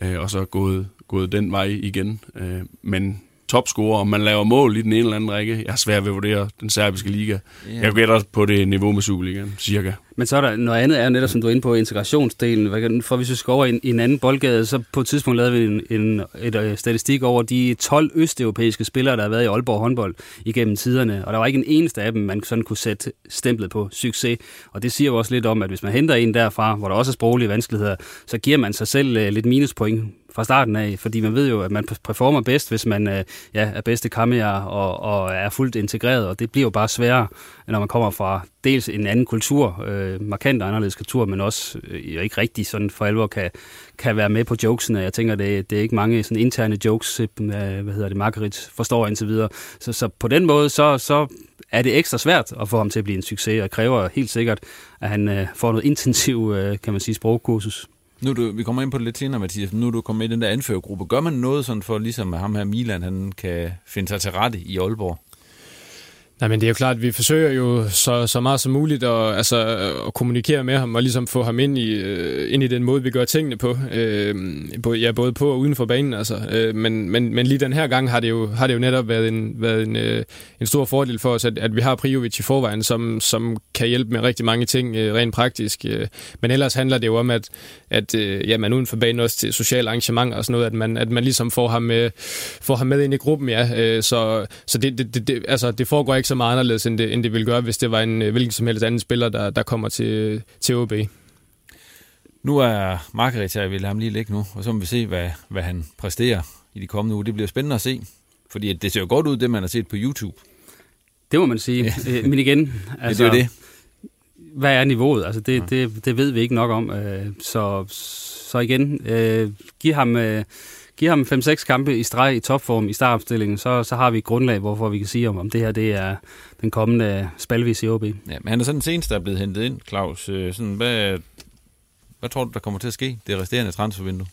øh, og så gået, gået den vej igen. Øh, men topscorer, om man laver mål i den ene eller anden række. Jeg har svært ved at vurdere den serbiske liga. Yeah. Jeg gætter på det niveau med Superligaen, cirka. Men så er der noget andet, er netop som du er inde på, integrationsdelen. For hvis vi skal over i en, i en anden boldgade, så på et tidspunkt lavede vi en, en et, et statistik over de 12 østeuropæiske spillere, der har været i Aalborg håndbold igennem tiderne. Og der var ikke en eneste af dem, man sådan kunne sætte stemplet på succes. Og det siger jo også lidt om, at hvis man henter en derfra, hvor der også er sproglige vanskeligheder, så giver man sig selv uh, lidt minuspoint fra starten af, fordi man ved jo, at man performer bedst, hvis man øh, ja, er bedste kammer og, og er fuldt integreret, og det bliver jo bare sværere, når man kommer fra dels en anden kultur, øh, markant anderledes kultur, men også øh, ikke rigtig sådan for alvor kan, kan være med på jokesene. Jeg tænker, det, det er ikke mange sådan interne jokes, øh, hvad hedder det, Margaret forstår indtil videre. Så, så på den måde, så, så er det ekstra svært at få ham til at blive en succes, og kræver helt sikkert, at han øh, får noget intensiv, øh, kan man sige, sprogkursus. Nu du, vi kommer ind på det lidt senere, Mathias. Nu er du kommet med i den der anførergruppe. Gør man noget sådan for, ligesom ham her Milan, han kan finde sig til rette i Aalborg? Nej, men det er jo klart, at vi forsøger jo så, så meget som muligt at, altså, at kommunikere med ham og ligesom få ham ind i, øh, ind i den måde, vi gør tingene på. Øh, ja, både på og uden for banen. Altså. Øh, men, men, men lige den her gang har det jo, har det jo netop været en, været en, øh, en stor fordel for os, at, at vi har Priovic i forvejen, som, som kan hjælpe med rigtig mange ting øh, rent praktisk. Øh. Men ellers handler det jo om, at, at øh, ja, man uden for banen også til sociale arrangementer og sådan noget, at man, at man ligesom får ham, med, får ham med ind i gruppen. Ja. Øh, så så det, det, det, altså, det foregår ikke så meget anderledes, end det, end det ville gøre, hvis det var en øh, hvilken som helst anden spiller, der, der kommer til, til OB. Nu er Margaret her, jeg vil ham lige ligge nu, og så må vi se, hvad, hvad han præsterer i de kommende uger. Det bliver spændende at se, fordi det ser jo godt ud, det man har set på YouTube. Det må man sige. Ja. Øh, men igen, altså, det er jo det. Hvad er niveauet? Altså, det, ja. det, det ved vi ikke nok om. Øh, så, så igen, giv ham giver ham 5-6 kampe i streg i topform i startopstillingen, så, så har vi et grundlag, hvorfor vi kan sige, om, om det her det er den kommende spalvis i OB. Ja, men han er sådan den seneste, der er blevet hentet ind, Claus. Øh, sådan, hvad, hvad tror du, der kommer til at ske, det resterende transfervindue?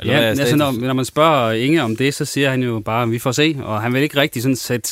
Eller ja, altså, når, når man spørger Inge om det, så siger han jo bare, at vi får se, og han vil ikke rigtig sådan sætte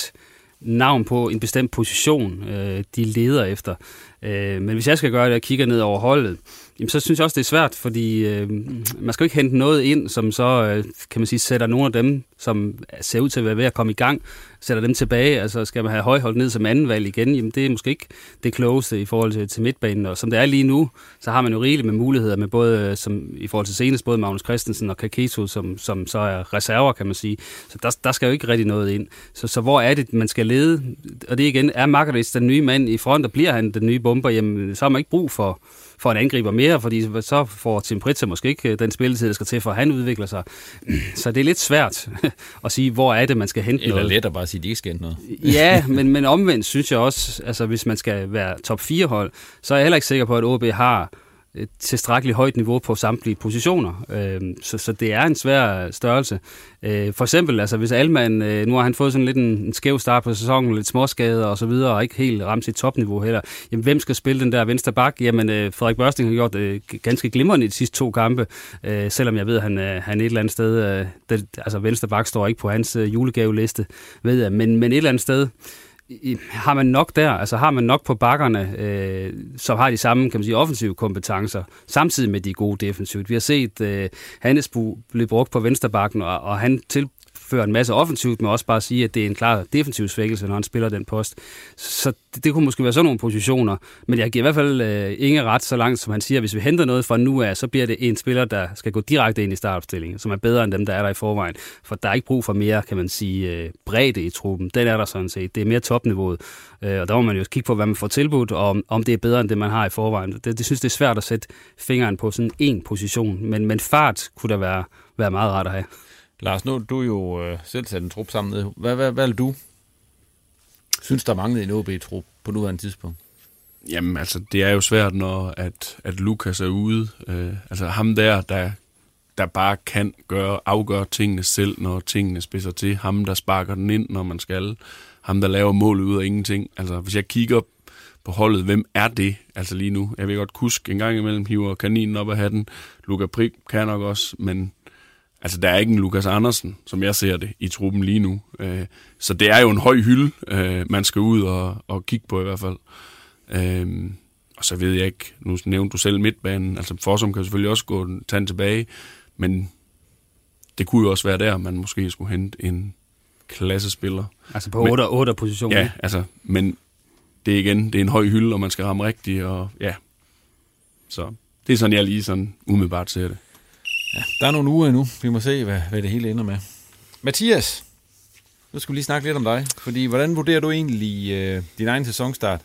navn på en bestemt position, øh, de leder efter. Øh, men hvis jeg skal gøre det og kigger ned over holdet, jamen, så synes jeg også, det er svært, fordi øh, man skal jo ikke hente noget ind, som så, øh, kan man sige, sætter nogle af dem, som ser ud til at være ved at komme i gang, sætter dem tilbage. Altså skal man have højholdt ned som anden valg igen, jamen det er måske ikke det klogeste i forhold til, til midtbanen. Og som det er lige nu, så har man jo rigeligt med muligheder med både, øh, som, i forhold til senest, både Magnus Christensen og Kaketo, som, som så er reserver, kan man sige. Så der, der skal jo ikke rigtig noget ind. Så, så hvor er det, man skal lede? Og det igen, er Margaret den nye mand i front, og bliver han den nye bomber, jamen så har man ikke brug for for en angriber mere, fordi så får Tim Pritza måske ikke øh, den spilletid, der skal til, for han udvikler sig. Så det er lidt svært at sige, hvor er det, man skal hente Eller noget. Eller let at bare sige, at de ikke skal hente noget. ja, men, men omvendt synes jeg også, altså hvis man skal være top 4 hold, så er jeg heller ikke sikker på, at OB har et tilstrækkeligt højt niveau på samtlige positioner. Øh, så, så det er en svær størrelse. Øh, for eksempel, altså hvis Alman, øh, nu har han fået sådan lidt en, en skæv start på sæsonen, lidt småskader og så videre, og ikke helt ramt sit topniveau heller. Jamen, hvem skal spille den der venstre bak? Jamen, øh, Frederik Børsting har gjort det ganske glimrende i de sidste to kampe, øh, selvom jeg ved, at han, øh, han et eller andet sted, det, altså venstre bak står ikke på hans julegaveliste, ved jeg, men, men et eller andet sted, har man nok der, altså har man nok på bakkerne, øh, som har de samme, kan man sige, offensive kompetencer, samtidig med de gode defensivt. Vi har set øh, Hannesbu blev brugt på vensterbakken, og, og han til, føre en masse offensivt, men også bare sige, at det er en klar defensiv svækkelse, når han spiller den post. Så det, det kunne måske være sådan nogle positioner, men jeg giver i hvert fald øh, ingen ret så langt, som han siger, hvis vi henter noget fra nu af, så bliver det en spiller, der skal gå direkte ind i startopstillingen, som er bedre end dem, der er der i forvejen. For der er ikke brug for mere, kan man sige, øh, bredde i truppen. Den er der sådan set. Det er mere topniveauet. Øh, og der må man jo kigge på, hvad man får tilbudt, og om, om det er bedre end det, man har i forvejen. Det, det synes det er svært at sætte fingeren på sådan en position, men, men fart kunne der være, være meget rart at have. Lars, nu du jo øh, selv sat en trup sammen. Hvad, hvad, hvad, hvad du synes, der manglede en OB-trup på nuværende tidspunkt? Jamen, altså, det er jo svært, når at, at Lukas er ude. Øh, altså, ham der, der, der bare kan gøre, afgøre tingene selv, når tingene spidser til. Ham, der sparker den ind, når man skal. Ham, der laver mål ud af ingenting. Altså, hvis jeg kigger på holdet, hvem er det altså lige nu? Jeg vil godt kuske en gang imellem hiver kaninen op af hatten. Luka Prik kan nok også, men Altså, der er ikke en Lukas Andersen, som jeg ser det, i truppen lige nu. Øh, så det er jo en høj hylde, øh, man skal ud og, og kigge på i hvert fald. Øh, og så ved jeg ikke, nu nævnte du selv midtbanen, altså Forsum kan selvfølgelig også gå tage tilbage, men det kunne jo også være der, man måske skulle hente en klassespiller. Altså på 8 positioner? Ja, altså, men det er igen, det er en høj hylde, og man skal ramme rigtigt, og ja, Så det er sådan, jeg lige sådan umiddelbart ser det. Ja, der er nogle uger endnu. Vi må se, hvad, hvad det hele ender med. Mathias, nu skal vi lige snakke lidt om dig. Fordi, hvordan vurderer du egentlig øh, din egen sæsonstart?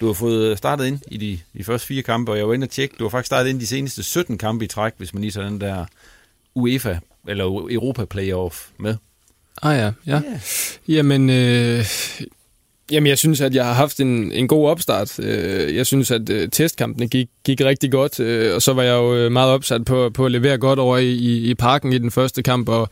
Du har fået startet ind i de, de første fire kampe, og jeg var inde og tjekke, du har faktisk startet ind i de seneste 17 kampe i træk, hvis man lige tager den der UEFA, eller Europa Playoff med. Ah ja, ja. Yeah. Jamen, øh, jamen, jeg synes, at jeg har haft en, en god opstart. Øh, jeg synes, at øh, testkampene gik, gik rigtig godt, øh, og så var jeg jo meget opsat på, på at levere godt over i, i parken i den første kamp, og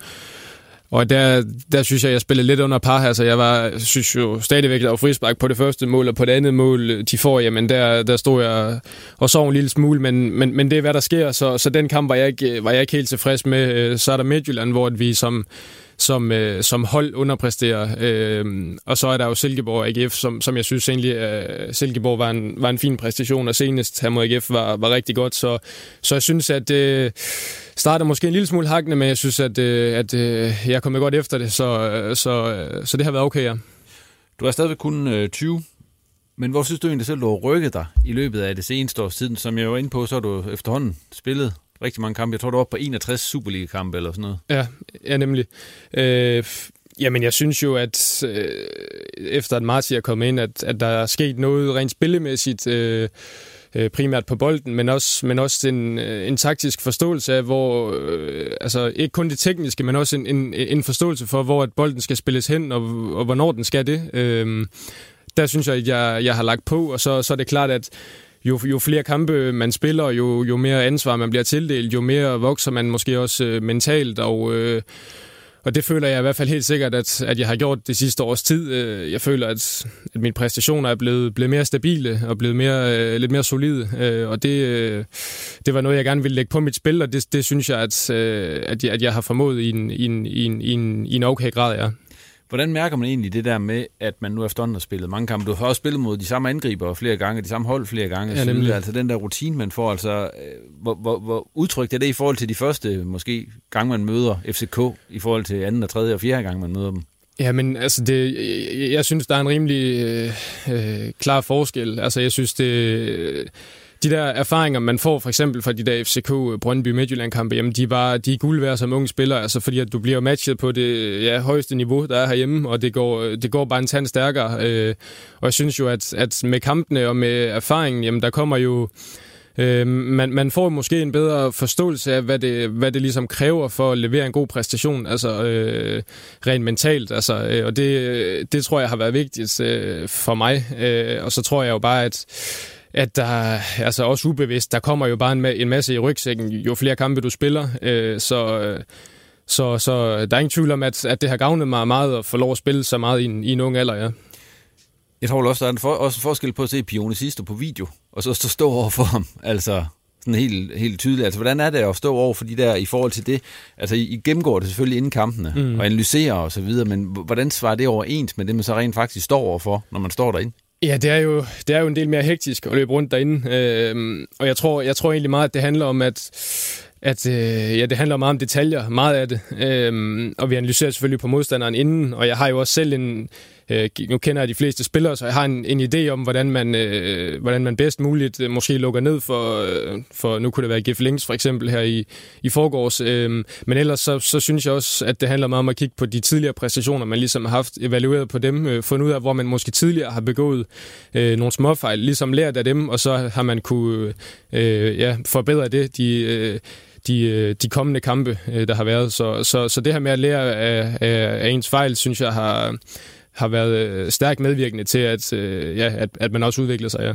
og der, der synes jeg, jeg spillede lidt under par her, så jeg var, synes jo stadigvæk, der var frispark på det første mål, og på det andet mål, de får, jamen der, der stod jeg og sov en lille smule, men, men, men det er, hvad der sker, så, så den kamp var jeg, ikke, var jeg ikke helt tilfreds med. Så er der Midtjylland, hvor vi som som, øh, som hold underpresterer. Øh, og så er der jo Silkeborg AGF, som, som jeg synes egentlig, øh, Silkeborg var en, var en fin præstation, og senest her mod AGF var, var rigtig godt. Så, så jeg synes, at øh, starter måske en lille smule hakkende, men jeg synes, at, øh, at øh, jeg er kommet godt efter det, så, øh, så, øh, så det har været okay, ja. Du er stadigvæk kun øh, 20, men hvor synes du egentlig selv, du har rykket dig i løbet af det seneste års tid? Som jeg var inde på, så har du efterhånden spillet rigtig mange kampe. Jeg tror, du var på 61 Superliga-kampe eller sådan noget. Ja, ja nemlig. Øh, jamen, jeg synes jo, at øh, efter at Marti er kommet ind, at, at der er sket noget rent spillemæssigt, øh, øh, primært på bolden, men også, men også en, øh, en taktisk forståelse af, hvor, øh, altså ikke kun det tekniske, men også en, en, en forståelse for, hvor at bolden skal spilles hen, og, og hvornår den skal det. Øh, der synes jeg, at jeg, jeg har lagt på, og så, så er det klart, at jo, jo flere kampe man spiller, jo, jo mere ansvar man bliver tildelt, jo mere vokser man måske også øh, mentalt, og, øh, og det føler jeg i hvert fald helt sikkert, at, at jeg har gjort det sidste års tid. Øh, jeg føler, at, at mine præstationer er blevet, blevet mere stabile og blevet mere, øh, lidt mere solide, øh, og det, øh, det var noget, jeg gerne ville lægge på mit spil, og det, det synes jeg, at, øh, at, jeg, at jeg har formået i en, i en, i en, i en, en okay grad, ja. Hvordan mærker man egentlig det der med, at man nu efterhånden har spillet mange kampe? Du har også spillet mod de samme angriber flere gange, de samme hold flere gange. Ja, nemlig. Altså den der rutine, man får, altså, øh, hvor, hvor, hvor udtrykt er det i forhold til de første måske gang, man møder FCK, i forhold til anden og tredje og fjerde gang, man møder dem? Ja, men altså, det, jeg, jeg synes, der er en rimelig øh, øh, klar forskel. Altså, jeg synes, det... Øh, de der erfaringer, man får for eksempel fra de der FCK øh, Brøndby Midtjylland kampe, jamen de, var, de er guld værd som unge spillere, altså fordi at du bliver matchet på det ja, højeste niveau, der er herhjemme, og det går, øh, det går bare en tand stærkere. Øh, og jeg synes jo, at, at med kampene og med erfaringen, jamen der kommer jo Øh, man, man får måske en bedre forståelse af, hvad det, hvad det ligesom kræver for at levere en god præstation, altså øh, rent mentalt. Altså, øh, og det, det tror jeg har været vigtigt øh, for mig. Øh, og så tror jeg jo bare, at at der, altså også ubevidst, der kommer jo bare en, en masse i rygsækken, jo flere kampe du spiller, øh, så, så, så der er ingen tvivl om, at, at det har gavnet mig meget at få lov at spille så meget i en, i en ung alder, ja. Jeg tror også, der er en for, også en forskel på at se Pione sidste på video, og så stå over for ham, altså sådan helt, helt tydeligt. Altså, hvordan er det at stå over for de der, i forhold til det? Altså, I gennemgår det selvfølgelig inden kampene, mm. og analyserer og så videre, men hvordan svarer det overens med det, man så rent faktisk står overfor, når man står derinde? Ja, det er jo, det er jo en del mere hektisk at løbe rundt derinde. Øh, og jeg tror, jeg tror egentlig meget, at det handler om, at, at øh, ja, det handler meget om detaljer, meget af det. Øh, og vi analyserer selvfølgelig på modstanderen inden, og jeg har jo også selv en, Øh, nu kender jeg de fleste spillere, så jeg har en, en idé om, hvordan man, øh, hvordan man bedst muligt øh, måske lukker ned for, øh, for nu kunne det være Gif Links for eksempel her i, i forgårs. Øh, men ellers så, så synes jeg også, at det handler meget om at kigge på de tidligere præstationer, man ligesom har haft, evalueret på dem, øh, fundet ud af, hvor man måske tidligere har begået øh, nogle småfejl, ligesom lært af dem, og så har man kunne øh, ja, forbedre det, de... Øh, de, øh, de kommende kampe, øh, der har været. Så, så, så det her med at lære af, af, af ens fejl, synes jeg har, har været øh, stærkt medvirkende til, at, øh, ja, at, at man også udvikler sig, ja.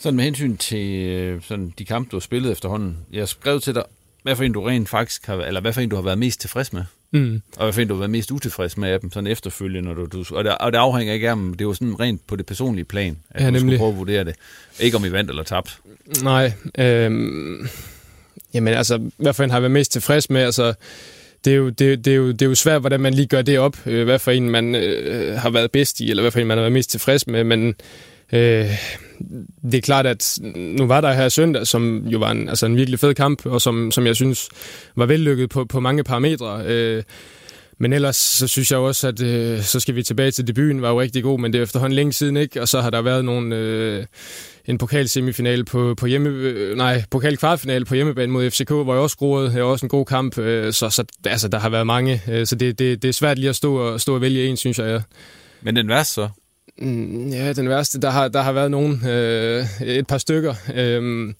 Sådan med hensyn til øh, sådan de kampe, du har spillet efterhånden. Jeg skrev til dig, hvad for en du rent faktisk har, eller hvad for en du har været mest tilfreds med? Mm. Og hvad for en du har været mest utilfreds med af dem, sådan efterfølgende, når du, du og, det, og det afhænger ikke af dem, det er jo sådan rent på det personlige plan, at ja, du nemlig. skulle prøve at vurdere det. Ikke om I vandt eller tabt. Nej, øh, jamen altså, hvad for en har jeg været mest tilfreds med, altså, det er, jo, det, det, er jo, det er jo svært, hvordan man lige gør det op, øh, hvad for en man øh, har været bedst i, eller hvad for en man har været mest tilfreds med, men øh, det er klart, at nu var der her søndag, som jo var en, altså en virkelig fed kamp, og som, som jeg synes var vellykket på, på mange parametre. Øh, men ellers så synes jeg også, at øh, så skal vi tilbage til debuten, var jo rigtig god, men det er efterhånden længe siden, ikke? Og så har der været nogle, øh, en pokalsemifinale på, på hjemme, øh, nej, pokalkvartfinale på hjemmebane mod FCK, hvor jeg også groede. Det var også en god kamp, øh, så, så altså, der har været mange. Øh, så det, det, det er svært lige at stå og, stå og vælge en, synes jeg. Ja. Men den værste så? Mm, ja, den værste, der har, der har været nogen, øh, et par stykker. Øh,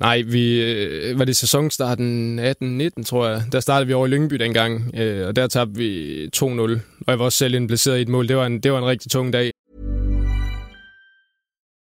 Nej, vi, øh, var det sæsonstarten 18-19, tror jeg. Der startede vi over i Lyngby dengang, øh, og der tabte vi 2-0. Og jeg var også selv indplaceret i et mål. Det var en, det var en rigtig tung dag.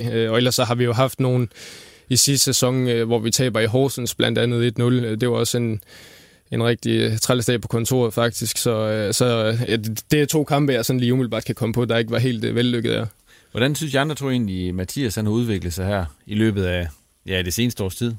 Øh, og ellers så har vi jo haft nogle i sidste sæson, øh, hvor vi taber i Horsens, blandt andet 1-0. Det var også en, en rigtig træls dag på kontoret, faktisk. Så, øh, så det er to kampe, jeg sådan lige umiddelbart kan komme på, der ikke var helt øh, vellykket af. Hvordan synes jeg andre tror egentlig, Mathias han har udviklet sig her i løbet af ja, det seneste års tid?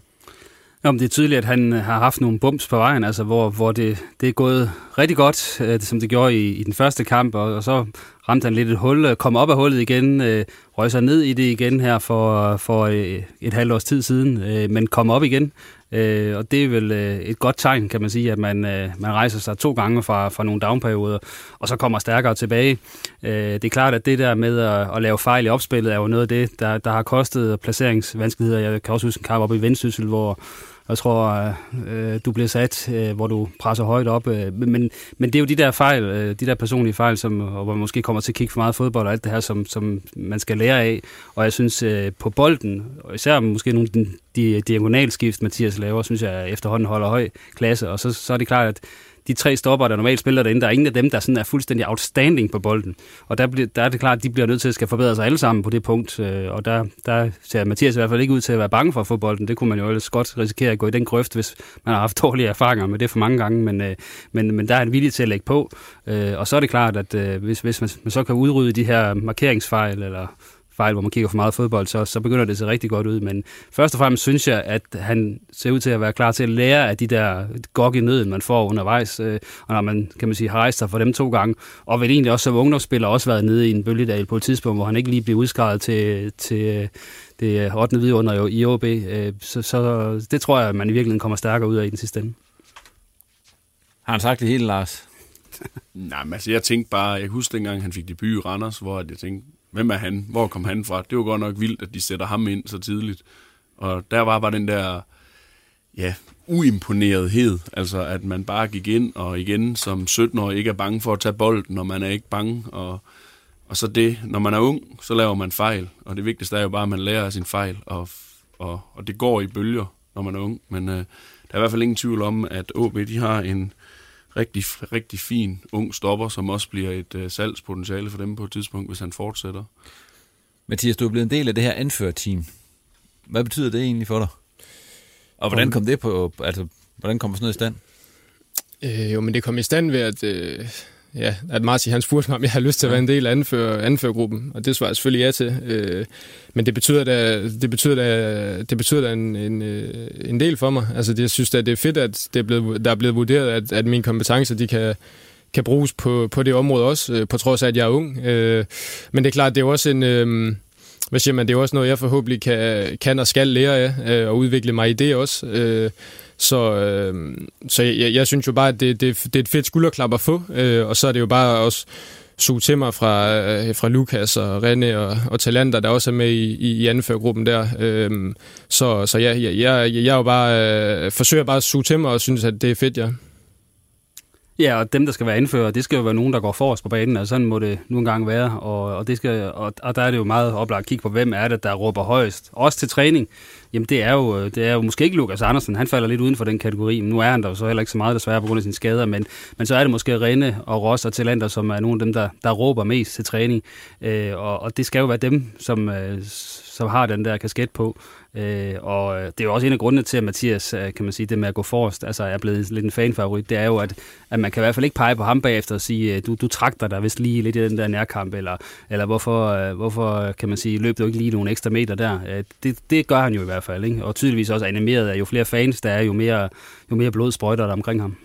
Jamen, det er tydeligt, at han øh, har haft nogle bumps på vejen, altså, hvor, hvor det, det er gået rigtig godt, øh, som det gjorde i, i den første kamp, og, og så ramte han lidt et hul, øh, kom op af hullet igen, øh, røg sig ned i det igen her for, for øh, et halvt års tid siden, øh, men kom op igen. Øh, og det er vel øh, et godt tegn, kan man sige, at man, øh, man rejser sig to gange fra, fra nogle downperioder, og så kommer stærkere tilbage. Øh, det er klart, at det der med at, at lave fejl i opspillet er jo noget af det, der, der har kostet placeringsvanskeligheder. Jeg kan også huske en kamp op i Vendsyssel, hvor jeg tror, øh, du bliver sat, øh, hvor du presser højt op. Øh, men, men det er jo de der fejl, øh, de der personlige fejl, som, hvor man måske kommer til at kigge for meget fodbold og alt det her, som, som man skal lære af. Og jeg synes, øh, på bolden, og især måske nogle af de diagonalskift, Mathias laver, synes jeg efterhånden holder høj klasse. Og så, så er det klart, at de tre stopper, der normalt spiller derinde, der er ingen af dem, der sådan er fuldstændig outstanding på bolden. Og der, bliver, der er det klart, at de bliver nødt til at skal forbedre sig alle sammen på det punkt. Øh, og der, der ser Mathias i hvert fald ikke ud til at være bange for at få bolden. Det kunne man jo ellers godt risikere at gå i den grøft, hvis man har haft dårlige erfaringer med det for mange gange. Men, øh, men, men der er en vilje til at lægge på. Øh, og så er det klart, at øh, hvis, hvis man, man så kan udrydde de her markeringsfejl, eller fejl, hvor man kigger for meget fodbold, så, så begynder det at se rigtig godt ud. Men først og fremmest synes jeg, at han ser ud til at være klar til at lære af de der gok i nøden, man får undervejs. Øh, og når man, kan man sige, har rejst sig for dem to gange, og vel egentlig også som ungdomsspiller også været nede i en bølgedal på et tidspunkt, hvor han ikke lige blev udskrevet til, til det 8. vidunder i OB. Øh, så, så det tror jeg, at man i virkeligheden kommer stærkere ud af i den sidste ende. Har han sagt det hele, Lars? Nej, men altså, jeg tænkte bare, jeg husker dengang, han fik debut i Randers, hvor jeg tænkte, hvem er han? Hvor kom han fra? Det var godt nok vildt, at de sætter ham ind så tidligt. Og der var bare den der, ja, uimponerethed. Altså, at man bare gik ind og igen som 17-årig ikke er bange for at tage bolden, når man er ikke bange. Og, og så det, når man er ung, så laver man fejl. Og det vigtigste er jo bare, at man lærer af sin fejl. Og, og, og det går i bølger, når man er ung. Men øh, der er i hvert fald ingen tvivl om, at OB de har en, rigtig, rigtig fin ung stopper, som også bliver et øh, salgspotentiale for dem på et tidspunkt, hvis han fortsætter. Mathias, du er blevet en del af det her anførteam. Hvad betyder det egentlig for dig? Og hvordan kom det på, altså, hvordan kom sådan noget i stand? Øh, jo, men det kom i stand ved, at, øh, ja, at Martin han spurgte mig, om jeg har lyst til at være en del af anfører, anførergruppen, og det svarede jeg selvfølgelig ja til. Øh, men det betyder da, det betyder da, det betyder da en, en, øh, en del for mig. Altså, det, jeg synes at det er fedt, at det er blevet, der er blevet vurderet, at, at mine kompetencer, de kan, kan bruges på, på det område også, øh, på trods af, at jeg er ung. Øh, men det er klart, det er også en... Øh, hvad siger man, det er også noget, jeg forhåbentlig kan, kan og skal lære af, øh, og udvikle mig i det også. Øh, så, øh, så jeg, jeg synes jo bare, at det, det, det er et fedt skulderklap at få, øh, og så er det jo bare også suge til mig fra, øh, fra Lukas og René og, og Talander, der også er med i, i, i anførgruppen der. Øh, så så jeg, jeg, jeg, jeg jo bare, øh, forsøger bare at suge til mig og synes, at det er fedt, ja. Ja, og dem, der skal være anfører, det skal jo være nogen, der går forrest på banen, og altså, sådan må det nu engang være. Og, og, det skal, og, og der er det jo meget oplagt at kigge på, hvem er det, der råber højst. Også til træning. Jamen, det er jo, det er jo måske ikke Lukas Andersen. Han falder lidt uden for den kategori. Nu er han der jo så heller ikke så meget desværre på grund af sine skader, men, men så er det måske Rene og Ross og Talander, som er nogle af dem, der, der råber mest til træning. Øh, og, og det skal jo være dem, som, øh, som har den der kasket på. Øh, og øh, det er jo også en af grundene til, at Mathias, øh, kan man sige, det med at gå forrest, altså er blevet lidt en fanfavorit, det er jo, at, at man kan i hvert fald ikke pege på ham bagefter og sige, øh, du, du trakter dig vist lige lidt i den der nærkamp, eller, eller hvorfor, hvorfor, kan man sige, løb du ikke lige nogle ekstra meter der? Det, det gør han jo i hvert fald, ikke? og tydeligvis også animeret, af, jo flere fans der er, jo mere, jo mere blod sprøjter der omkring ham.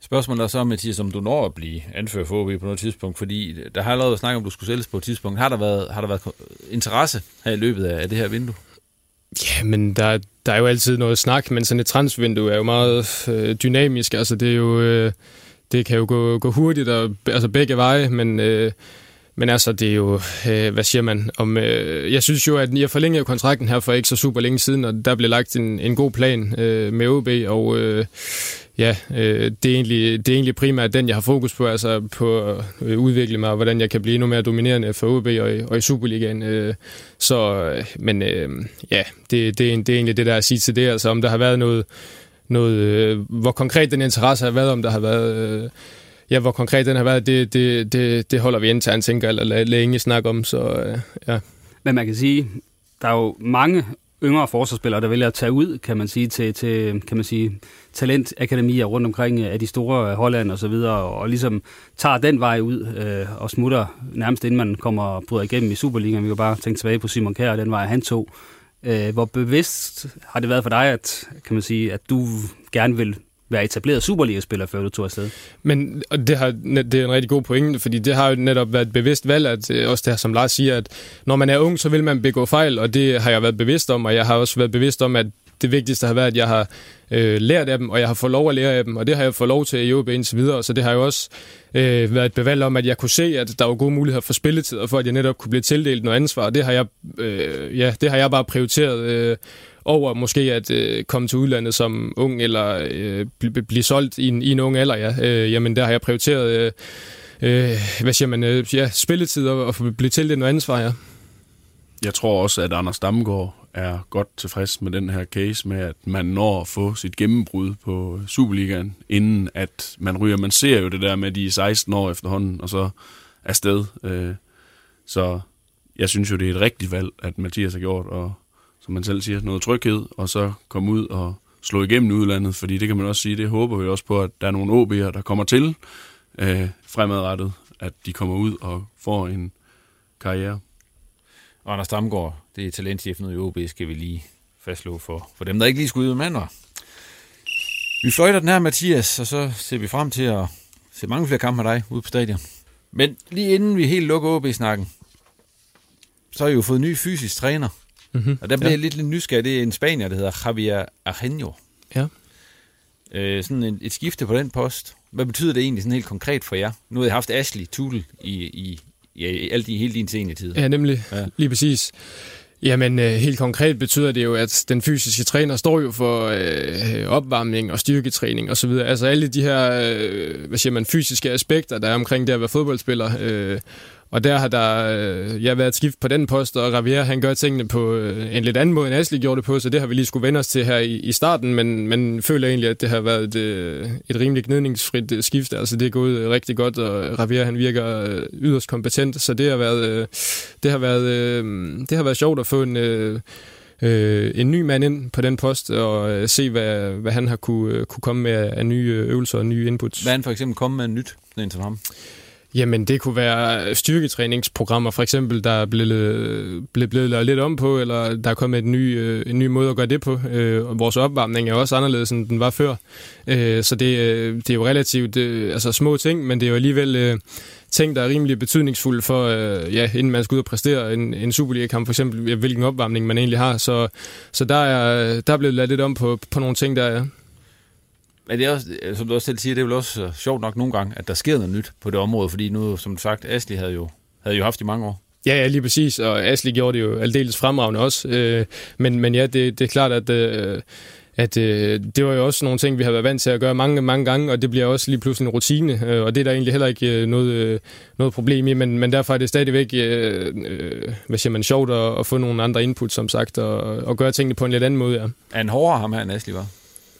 Spørgsmålet er så, Mathias, om du når at blive anført for OB på noget tidspunkt, fordi der har allerede snakket om, du skulle sælges på et tidspunkt. Har der været, har der været interesse her i løbet af det her vindue? Ja, men der, der er jo altid noget snak, men sådan et transvindue er jo meget øh, dynamisk. Altså, det er jo... Øh, det kan jo gå, gå hurtigt, og, altså begge veje, men... Øh, men altså, det er jo, øh, hvad siger man, om, øh, jeg synes jo, at jeg forlængede kontrakten her for ikke så super længe siden, og der blev lagt en, en god plan øh, med OB, og øh, ja, øh, det, er egentlig, det er egentlig primært den, jeg har fokus på, altså på at udvikle mig, og hvordan jeg kan blive endnu mere dominerende for OB og, og i Superligaen. Øh, så, øh, men øh, ja, det, det, er, det er egentlig det, der er at sige til det, altså om der har været noget, noget øh, hvor konkret den interesse har været, om der har været... Øh, ja, hvor konkret den har været, det, det, det, det holder vi internt, tænker eller længe lade snakke om, så øh, ja. Men man kan sige, der er jo mange yngre forsvarsspillere, der vælger at tage ud, kan man sige, til, til kan man sige, talentakademier rundt omkring øh, af de store øh, Holland og så videre, og ligesom tager den vej ud øh, og smutter nærmest inden man kommer og bryder igennem i Superligaen. Vi kan bare tænke tilbage på Simon Kjær og den vej, han tog. Øh, hvor bevidst har det været for dig, at, kan man sige, at du gerne vil være etableret Superliga-spiller, før du tog afsted. Men og det, har, det er en rigtig god pointe, fordi det har jo netop været et bevidst valg, at øh, også det her, som Lars siger, at når man er ung, så vil man begå fejl, og det har jeg været bevidst om, og jeg har også været bevidst om, at det vigtigste har været, at jeg har øh, lært af dem, og jeg har fået lov at lære af dem, og det har jeg fået lov til i OB indtil videre, så det har jo også øh, været et bevalg om, at jeg kunne se, at der var gode muligheder for spilletid, og for at jeg netop kunne blive tildelt noget ansvar, og det har jeg, øh, ja, det har jeg bare prioriteret øh, over måske at øh, komme til udlandet som ung, eller øh, blive bl- solgt i en, i en ung alder, ja. Øh, jamen, der har jeg prioriteret, øh, øh, hvad siger man, øh, ja, spilletid og, og blive tildelt noget ansvar, ja. Jeg tror også, at Anders Damgaard er godt tilfreds med den her case med, at man når at få sit gennembrud på Superligaen, inden at man ryger. Man ser jo det der med, at de er 16 år efterhånden, og så afsted. Øh, så jeg synes jo, det er et rigtigt valg, at Mathias har gjort, og som man selv siger, noget tryghed, og så komme ud og slå igennem udlandet, fordi det kan man også sige, det håber vi også på, at der er nogle OB'er, der kommer til øh, fremadrettet, at de kommer ud og får en karriere. Anders Damgaard, det er talentchefen i OB, skal vi lige fastslå for, for dem, der ikke lige skulle ud med andre. Vi fløjter den her, Mathias, og så ser vi frem til at se mange flere kampe med dig ude på stadion. Men lige inden vi helt lukker OB-snakken, så har I jo fået ny fysisk træner. Mm-hmm. Og der bliver ja. lidt, lidt nysgerrig. Det er en spanier, der hedder Javier Argenio. Ja. Øh, sådan et, et skifte på den post. Hvad betyder det egentlig sådan helt konkret for jer? Nu har jeg haft Ashley Tudel i, i, i, alt i hele din tid. Ja, nemlig. Ja. Lige præcis. Jamen, øh, helt konkret betyder det jo, at den fysiske træner står jo for øh, opvarmning og styrketræning osv. Altså alle de her, øh, hvad siger man, fysiske aspekter, der er omkring det at være fodboldspiller. Øh, og der har der øh, jeg været skift på den post, og Ravier han gør tingene på øh, en lidt anden måde, end Asli gjorde det på, så det har vi lige skulle vende os til her i, i starten, men, men føler egentlig, at det har været et, øh, et rimelig gnidningsfrit øh, skift. Altså det er gået øh, rigtig godt, og Ravier han virker øh, yderst kompetent, så det har været, øh, det har været, øh, det har været sjovt at få en... Øh, øh, en ny mand ind på den post, og øh, se, hvad, hvad han har kunne, øh, kunne komme med af nye øh, øvelser og nye inputs. Hvad han for eksempel kommet med nyt til ham? Jamen, det kunne være styrketræningsprogrammer, for eksempel, der er blevet, blevet, blevet lavet lidt om på, eller der er kommet en ny, øh, en ny måde at gøre det på. Øh, og vores opvarmning er også anderledes, end den var før. Øh, så det, øh, det er jo relativt øh, altså små ting, men det er jo alligevel øh, ting, der er rimelig betydningsfulde for, øh, ja, inden man skal ud og præstere en, en Superliga-kamp, for eksempel, hvilken opvarmning man egentlig har. Så, så der, er, der er blevet lavet lidt om på, på nogle ting, der er. Men det er også, som du også selv siger, det er vel også sjovt nok nogle gange, at der sker noget nyt på det område, fordi nu, som sagt, Asli havde jo, havde jo haft i mange år. Ja, ja, lige præcis, og Asli gjorde det jo aldeles fremragende også. Øh, men, men ja, det, det er klart, at, øh, at øh, det var jo også nogle ting, vi har været vant til at gøre mange, mange gange, og det bliver også lige pludselig en rutine, øh, og det er der egentlig heller ikke øh, noget, øh, noget problem i, men, men derfor er det stadigvæk, øh, øh, hvad siger man, sjovt at, at få nogle andre input, som sagt, og, og gøre tingene på en lidt anden måde, ja. Er han hårdere ham her, end Asli var?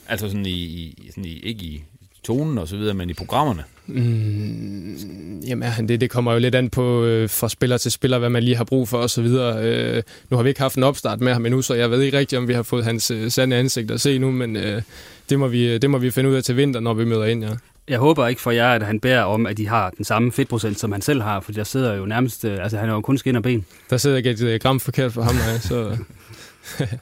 Altså sådan i, i, sådan i ikke i tonen og så videre, men i programmerne? Mm, jamen, det, det kommer jo lidt an på øh, fra spiller til spiller, hvad man lige har brug for og så videre. Øh, nu har vi ikke haft en opstart med ham endnu, så jeg ved ikke rigtigt, om vi har fået hans øh, sande ansigt at se nu, men øh, det, må vi, det må vi finde ud af til vinter, når vi møder ind, ja. Jeg håber ikke for jer, at han bærer om, at de har den samme fedtprocent, som han selv har, for der sidder jo nærmest, øh, altså han er jo kun skin og ben. Der sidder ikke et øh, gram forkert for ham, nej, så...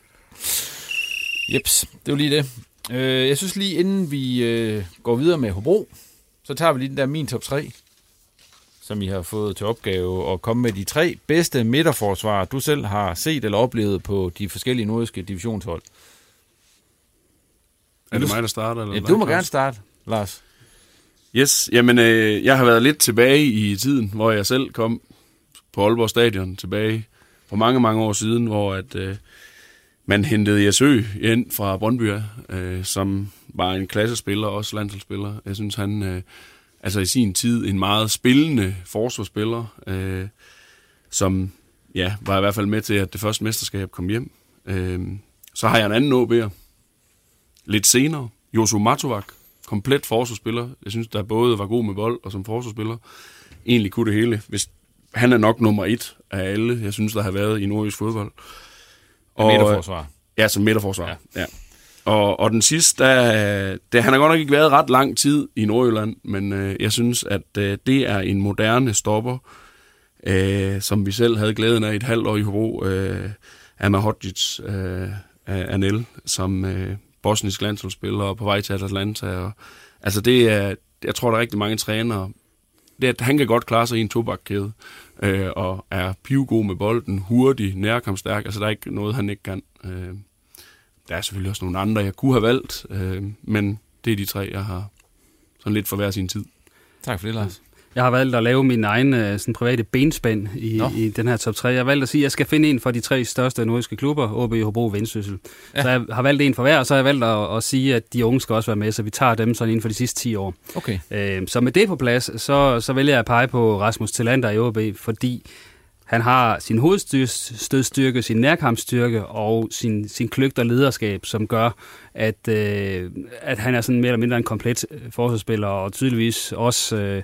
Jeps, det var lige det. Øh, jeg synes lige, inden vi øh, går videre med Hobro, så tager vi lige den der min top 3, som I har fået til opgave at komme med de tre bedste midterforsvar, du selv har set eller oplevet på de forskellige nordiske divisionshold. Er det mig, der starter? Eller ja, du må gerne starte, Lars. Yes, jamen øh, jeg har været lidt tilbage i tiden, hvor jeg selv kom på Aalborg Stadion tilbage for mange, mange år siden, hvor at, øh, man hentede Jesø ind fra Brøndby, øh, som var en klassespiller, også landsholdsspiller. Jeg synes, han øh, altså i sin tid en meget spillende forsvarsspiller, øh, som ja, var i hvert fald med til, at det første mesterskab kom hjem. Øh, så har jeg en anden OB'er. Lidt senere, Josu Matovac, komplet forsvarsspiller. Jeg synes, der både var god med bold og som forsvarsspiller. Egentlig kunne det hele. Hvis, han er nok nummer et af alle, jeg synes, der har været i nordisk fodbold. Og, midterforsvar. Ja, som midterforsvar. Ja. ja. Og, og den sidste, der, det, han har godt nok ikke været ret lang tid i Nordjylland, men øh, jeg synes, at øh, det er en moderne stopper, øh, som vi selv havde glæden af et halvt år i Hobro, øh, Anna Hodgic øh, Anel, som øh, bosnisk landsholdsspiller og på vej til Atlanta. Og, altså det er, jeg tror, der er rigtig mange trænere, det at han kan godt klare sig i en tobakkæde, øh, og er pivgod med bolden, hurtig, nærkampstærk, altså der er ikke noget, han ikke kan. Øh, der er selvfølgelig også nogle andre, jeg kunne have valgt, øh, men det er de tre, jeg har sådan lidt for hver sin tid. Tak for det, Lars. Jeg har valgt at lave min egen øh, sådan, private benspænd i, i den her top 3. Jeg har valgt at sige, at jeg skal finde en for de tre største nordiske klubber, OB, Hobro og Vendsyssel. Ja. Så jeg har valgt en for hver, og så har jeg valgt at, at sige, at de unge skal også være med, så vi tager dem sådan inden for de sidste 10 år. Okay. Øh, så med det på plads, så, så vælger jeg at pege på Rasmus Tillander i OB, fordi han har sin hovedstødstyrke, sin nærkampsstyrke og sin, sin kløgt og lederskab, som gør, at, øh, at han er sådan mere eller mindre en komplet øh, forsvarsspiller, og tydeligvis også... Øh,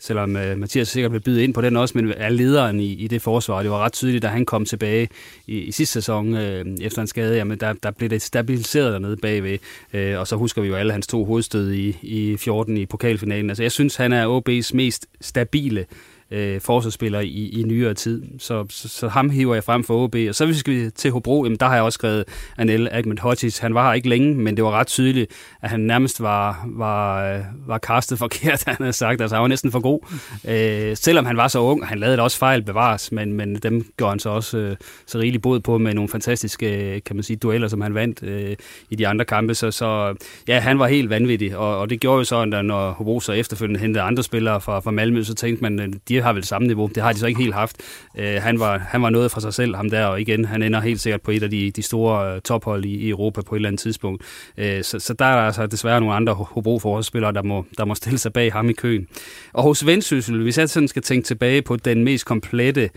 selvom uh, Mathias sikkert vil byde ind på den også, men er lederen i, i det forsvar. Det var ret tydeligt, da han kom tilbage i, i sidste sæson uh, efter en skade, jamen der, der blev det stabiliseret dernede bagved, uh, og så husker vi jo alle hans to hovedstød i, i 14 i pokalfinalen. Altså jeg synes, han er OB's mest stabile øh, forsvarsspiller i, i nyere tid. Så, så, så ham hiver jeg frem for OB. Og så hvis vi til Hobro, jamen, der har jeg også skrevet Anel Ahmed Hodges. Han var her ikke længe, men det var ret tydeligt, at han nærmest var, var, øh, var kastet forkert, han havde sagt. Altså, han var næsten for god. Øh, selvom han var så ung, han lavede det også fejl bevares, men, men dem gjorde han så også øh, så rigeligt bod på med nogle fantastiske øh, kan man sige, dueller, som han vandt øh, i de andre kampe. Så, så ja, han var helt vanvittig, og, og det gjorde jo så, at når Hobro så efterfølgende hentede andre spillere fra, fra Malmø, så tænkte man, at de har vel samme niveau. Det har de så ikke helt haft. Øh, han, var, han var noget for sig selv, ham der, og igen, han ender helt sikkert på et af de, de store øh, tophold i, i Europa på et eller andet tidspunkt. Øh, så, så der er der altså desværre nogle andre hobro forspillere der må, der må stille sig bag ham i køen. Og hos Vendsyssel, hvis jeg sådan skal tænke tilbage på den mest komplette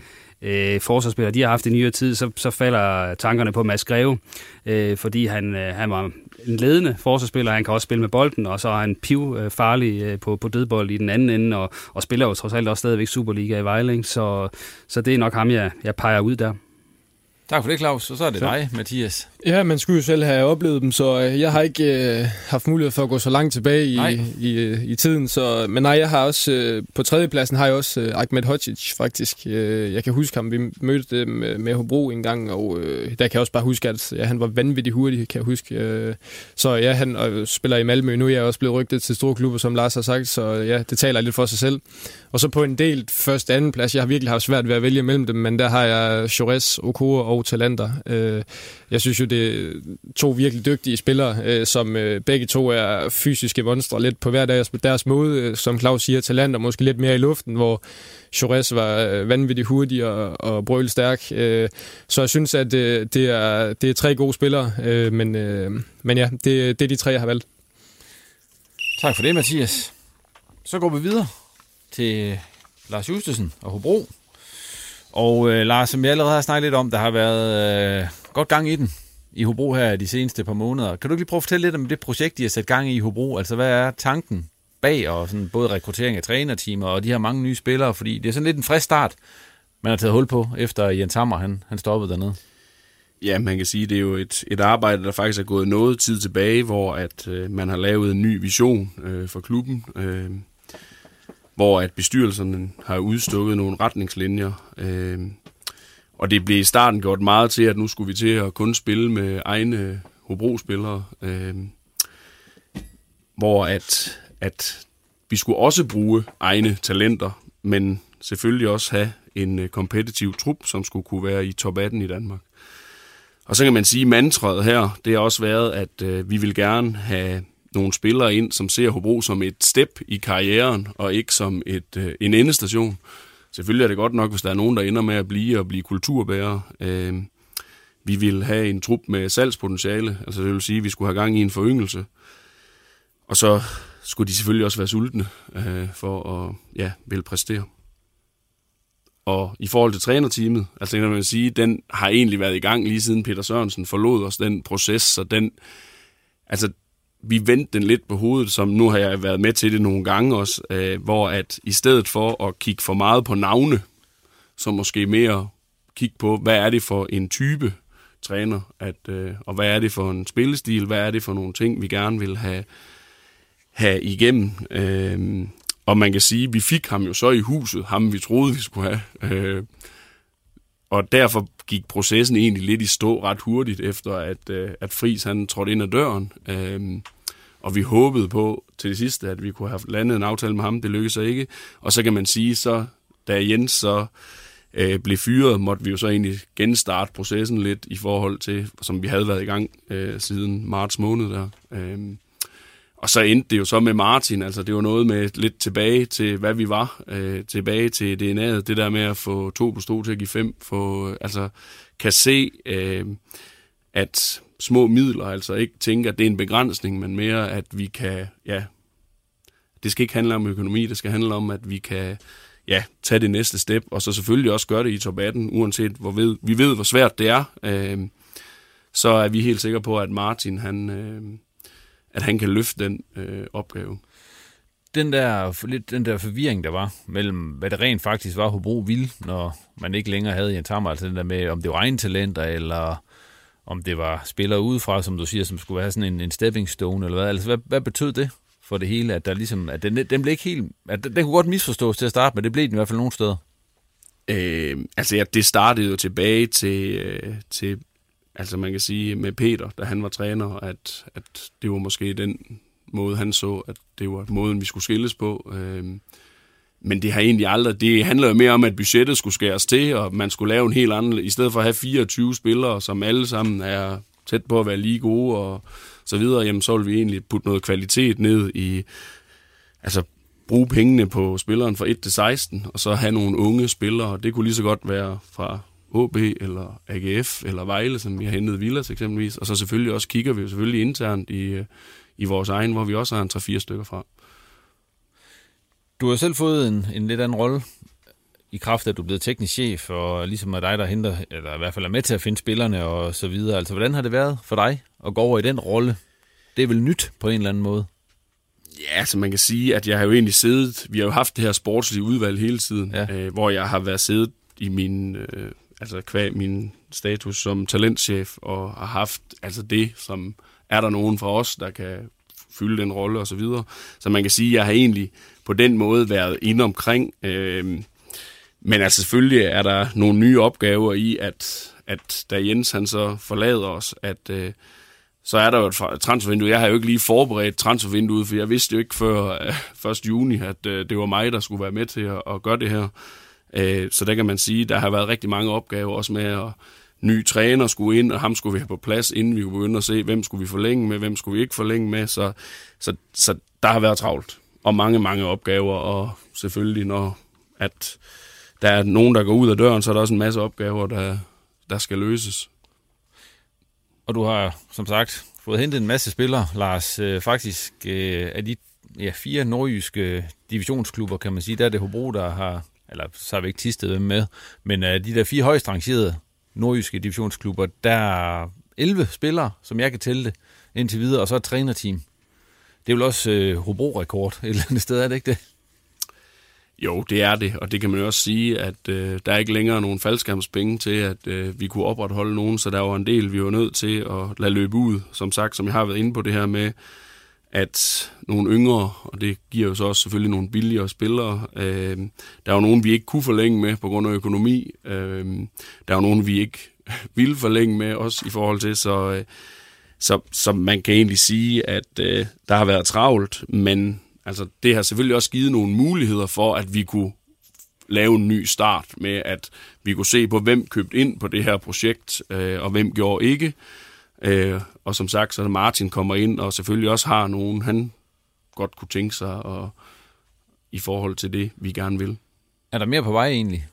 øh, forsvarsspillere, de har haft i nyere tid, så, så falder tankerne på Mads Greve, øh, fordi han, øh, han var en ledende forsvarsspiller, han kan også spille med bolden, og så er han piv øh, farlig øh, på, på dødbold i den anden ende, og, og spiller jo trods alt også stadigvæk Superliga i Vejling, så, så det er nok ham, jeg, jeg peger ud der. Tak for det, Claus. Og så er det så. dig, Mathias. Ja, man skulle jo selv have oplevet dem, så øh, jeg har ikke øh, haft mulighed for at gå så langt tilbage i, i, øh, i tiden. Så, men nej, jeg har også øh, på tredjepladsen har jeg også øh, Ahmed Hodzic, faktisk. Øh, jeg kan huske ham, vi mødte dem med, med Hobro en gang, og øh, der kan jeg også bare huske, at ja, han var vanvittig hurtig, kan jeg huske. Øh, så ja, han øh, spiller i Malmø. Nu er jeg også blevet rygtet til store klubber, som Lars har sagt, så ja, det taler lidt for sig selv. Og så på en del første anden plads, jeg har virkelig haft svært ved at vælge mellem dem, men der har jeg Chores, Okura og Talenter. Øh, jeg synes jo, det er to virkelig dygtige spillere, øh, som øh, begge to er fysiske monstre, lidt på hver deres, deres måde. Øh, som Claus siger, Talenter måske lidt mere i luften, hvor Chores var øh, vanvittigt hurtig og, og brølstærk. Øh, så jeg synes, at øh, det, er, det er tre gode spillere, øh, men, øh, men ja, det, det er de tre, jeg har valgt. Tak for det, Mathias. Så går vi videre til Lars Justesen og Hobro. Og øh, Lars, som jeg allerede har snakket lidt om, der har været øh, godt gang i den i Hobro her de seneste par måneder. Kan du ikke lige prøve at fortælle lidt om det projekt, de har sat gang i i Hobro? Altså, hvad er tanken bag, og sådan både rekruttering af trænerteamer og de her mange nye spillere? Fordi det er sådan lidt en frisk start, man har taget hul på, efter Jens Hammer, han, han stoppede dernede. Ja, man kan sige, det er jo et, et arbejde, der faktisk er gået noget tid tilbage, hvor at øh, man har lavet en ny vision øh, for klubben, øh, hvor at bestyrelsen har udstukket nogle retningslinjer. Øh, og det blev i starten gjort meget til, at nu skulle vi til at kun spille med egne Hobro-spillere, øh, hvor at, at vi skulle også bruge egne talenter, men selvfølgelig også have en øh, kompetitiv trup, som skulle kunne være i top 18 i Danmark. Og så kan man sige, at mantraet her, det har også været, at øh, vi vil gerne have nogle spillere ind, som ser Hobro som et step i karrieren, og ikke som et, øh, en endestation. Selvfølgelig er det godt nok, hvis der er nogen, der ender med at blive og blive kulturbærere. Øh, vi vil have en trup med salgspotentiale, altså det vil sige, at vi skulle have gang i en foryngelse. Og så skulle de selvfølgelig også være sultne øh, for at ja, vil præstere. Og i forhold til trænerteamet, altså kan man sige, den har egentlig været i gang lige siden Peter Sørensen forlod os, den proces, så den, altså vi vendte den lidt på hovedet, som nu har jeg været med til det nogle gange også, øh, hvor at i stedet for at kigge for meget på navne, så måske mere kigge på, hvad er det for en type træner, at, øh, og hvad er det for en spillestil, hvad er det for nogle ting, vi gerne vil have, have igennem. Øh, og man kan sige, vi fik ham jo så i huset, ham vi troede, vi skulle have. Øh, og derfor gik processen egentlig lidt i stå ret hurtigt, efter at, øh, at Fris han trådte ind ad døren. Øh, og vi håbede på til det sidste, at vi kunne have landet en aftale med ham. Det lykkedes så ikke. Og så kan man sige, så da Jens så øh, blev fyret, måtte vi jo så egentlig genstarte processen lidt i forhold til, som vi havde været i gang øh, siden marts måned der. Øh, og så endte det jo så med Martin, altså det var noget med lidt tilbage til, hvad vi var, øh, tilbage til DNA'et, det der med at få to på to til at give fem, få, øh, altså kan se, øh, at små midler, altså ikke tænke, at det er en begrænsning, men mere, at vi kan, ja, det skal ikke handle om økonomi, det skal handle om, at vi kan, ja, tage det næste step, og så selvfølgelig også gøre det i top 18, uanset hvor ved, vi ved, hvor svært det er, øh, så er vi helt sikre på, at Martin, han, øh, at han kan løfte den øh, opgave. Den der, lidt den der forvirring, der var mellem, hvad det rent faktisk var, Hobro ville, når man ikke længere havde Jens Hammer, altså den der med, om det var egen talenter, eller om det var spillere udefra, som du siger, som skulle være sådan en, en stepping stone, eller hvad? Altså, hvad, hvad betød det for det hele, at der ligesom, at den, den blev ikke helt, at den, den kunne godt misforstås til at starte men det blev den i hvert fald nogle steder. Øh, altså, ja, det startede jo tilbage til, øh, til altså man kan sige med Peter, da han var træner, at, at det var måske den måde, han så, at det var måden, vi skulle skilles på. Øh, men det har egentlig aldrig, det handler jo mere om, at budgettet skulle skæres til, og man skulle lave en helt anden, i stedet for at have 24 spillere, som alle sammen er tæt på at være lige gode og så videre, jamen så vil vi egentlig putte noget kvalitet ned i, altså bruge pengene på spilleren fra 1 til 16, og så have nogle unge spillere. Det kunne lige så godt være fra HB eller AGF eller Vejle, som vi har hentet Villas eksempelvis. Og så selvfølgelig også kigger vi jo selvfølgelig internt i, øh, i vores egen, hvor vi også har en 3-4 stykker fra. Du har selv fået en, en lidt anden rolle i kraft af, at du er blevet teknisk chef, og ligesom er dig, der henter, eller i hvert fald er med til at finde spillerne og så videre. Altså, hvordan har det været for dig at gå over i den rolle? Det er vel nyt på en eller anden måde? Ja, altså man kan sige, at jeg har jo egentlig siddet, vi har jo haft det her sportslige udvalg hele tiden, ja. øh, hvor jeg har været siddet i min øh, altså kvæg min status som talentchef, og har haft altså det, som er der nogen fra os, der kan fylde den rolle og så videre. Så man kan sige, at jeg har egentlig på den måde været inde omkring. Øh, men altså selvfølgelig er der nogle nye opgaver i, at, at da Jens han så forlader os, at øh, så er der jo et transfervindue. Jeg har jo ikke lige forberedt transfervinduet, for jeg vidste jo ikke før øh, 1. juni, at øh, det var mig, der skulle være med til at, at gøre det her. Øh, så der kan man sige, der har været rigtig mange opgaver også med at ny træner skulle ind, og ham skulle vi have på plads, inden vi kunne begynde at se, hvem skulle vi forlænge med, hvem skulle vi ikke forlænge med. Så, så, så der har været travlt, og mange, mange opgaver, og selvfølgelig, når at der er nogen, der går ud af døren, så er der også en masse opgaver, der, der skal løses. Og du har, som sagt, fået hentet en masse spillere, Lars. Øh, faktisk øh, af de ja, fire nordjyske divisionsklubber, kan man sige, der er det Hobro, der har eller så har vi ikke tistet dem med, men af de der fire højst rangerede nordjyske divisionsklubber, der 11 spillere, som jeg kan tælle det, indtil videre, og så et trænerteam. Det er vel også øh, Hobro-rekord et eller andet sted, er det ikke det? Jo, det er det, og det kan man jo også sige, at øh, der er ikke længere nogen faldskærmspenge til, at øh, vi kunne opretholde nogen, så der var en del, vi var nødt til at lade løbe ud. Som sagt, som jeg har været inde på det her med, at nogle yngre, og det giver jo så også selvfølgelig nogle billigere spillere, øh, der er jo nogen, vi ikke kunne forlænge med på grund af økonomi. Øh, der er jo nogen, vi ikke ville forlænge med, også i forhold til, så, øh, så, så man kan egentlig sige, at øh, der har været travlt, men altså, det har selvfølgelig også givet nogle muligheder for, at vi kunne lave en ny start med, at vi kunne se på, hvem købte ind på det her projekt, øh, og hvem gjorde ikke. Øh, og som sagt, så Martin kommer ind, og selvfølgelig også har nogen, han godt kunne tænke sig og, i forhold til det, vi gerne vil. Er der mere på vej egentlig?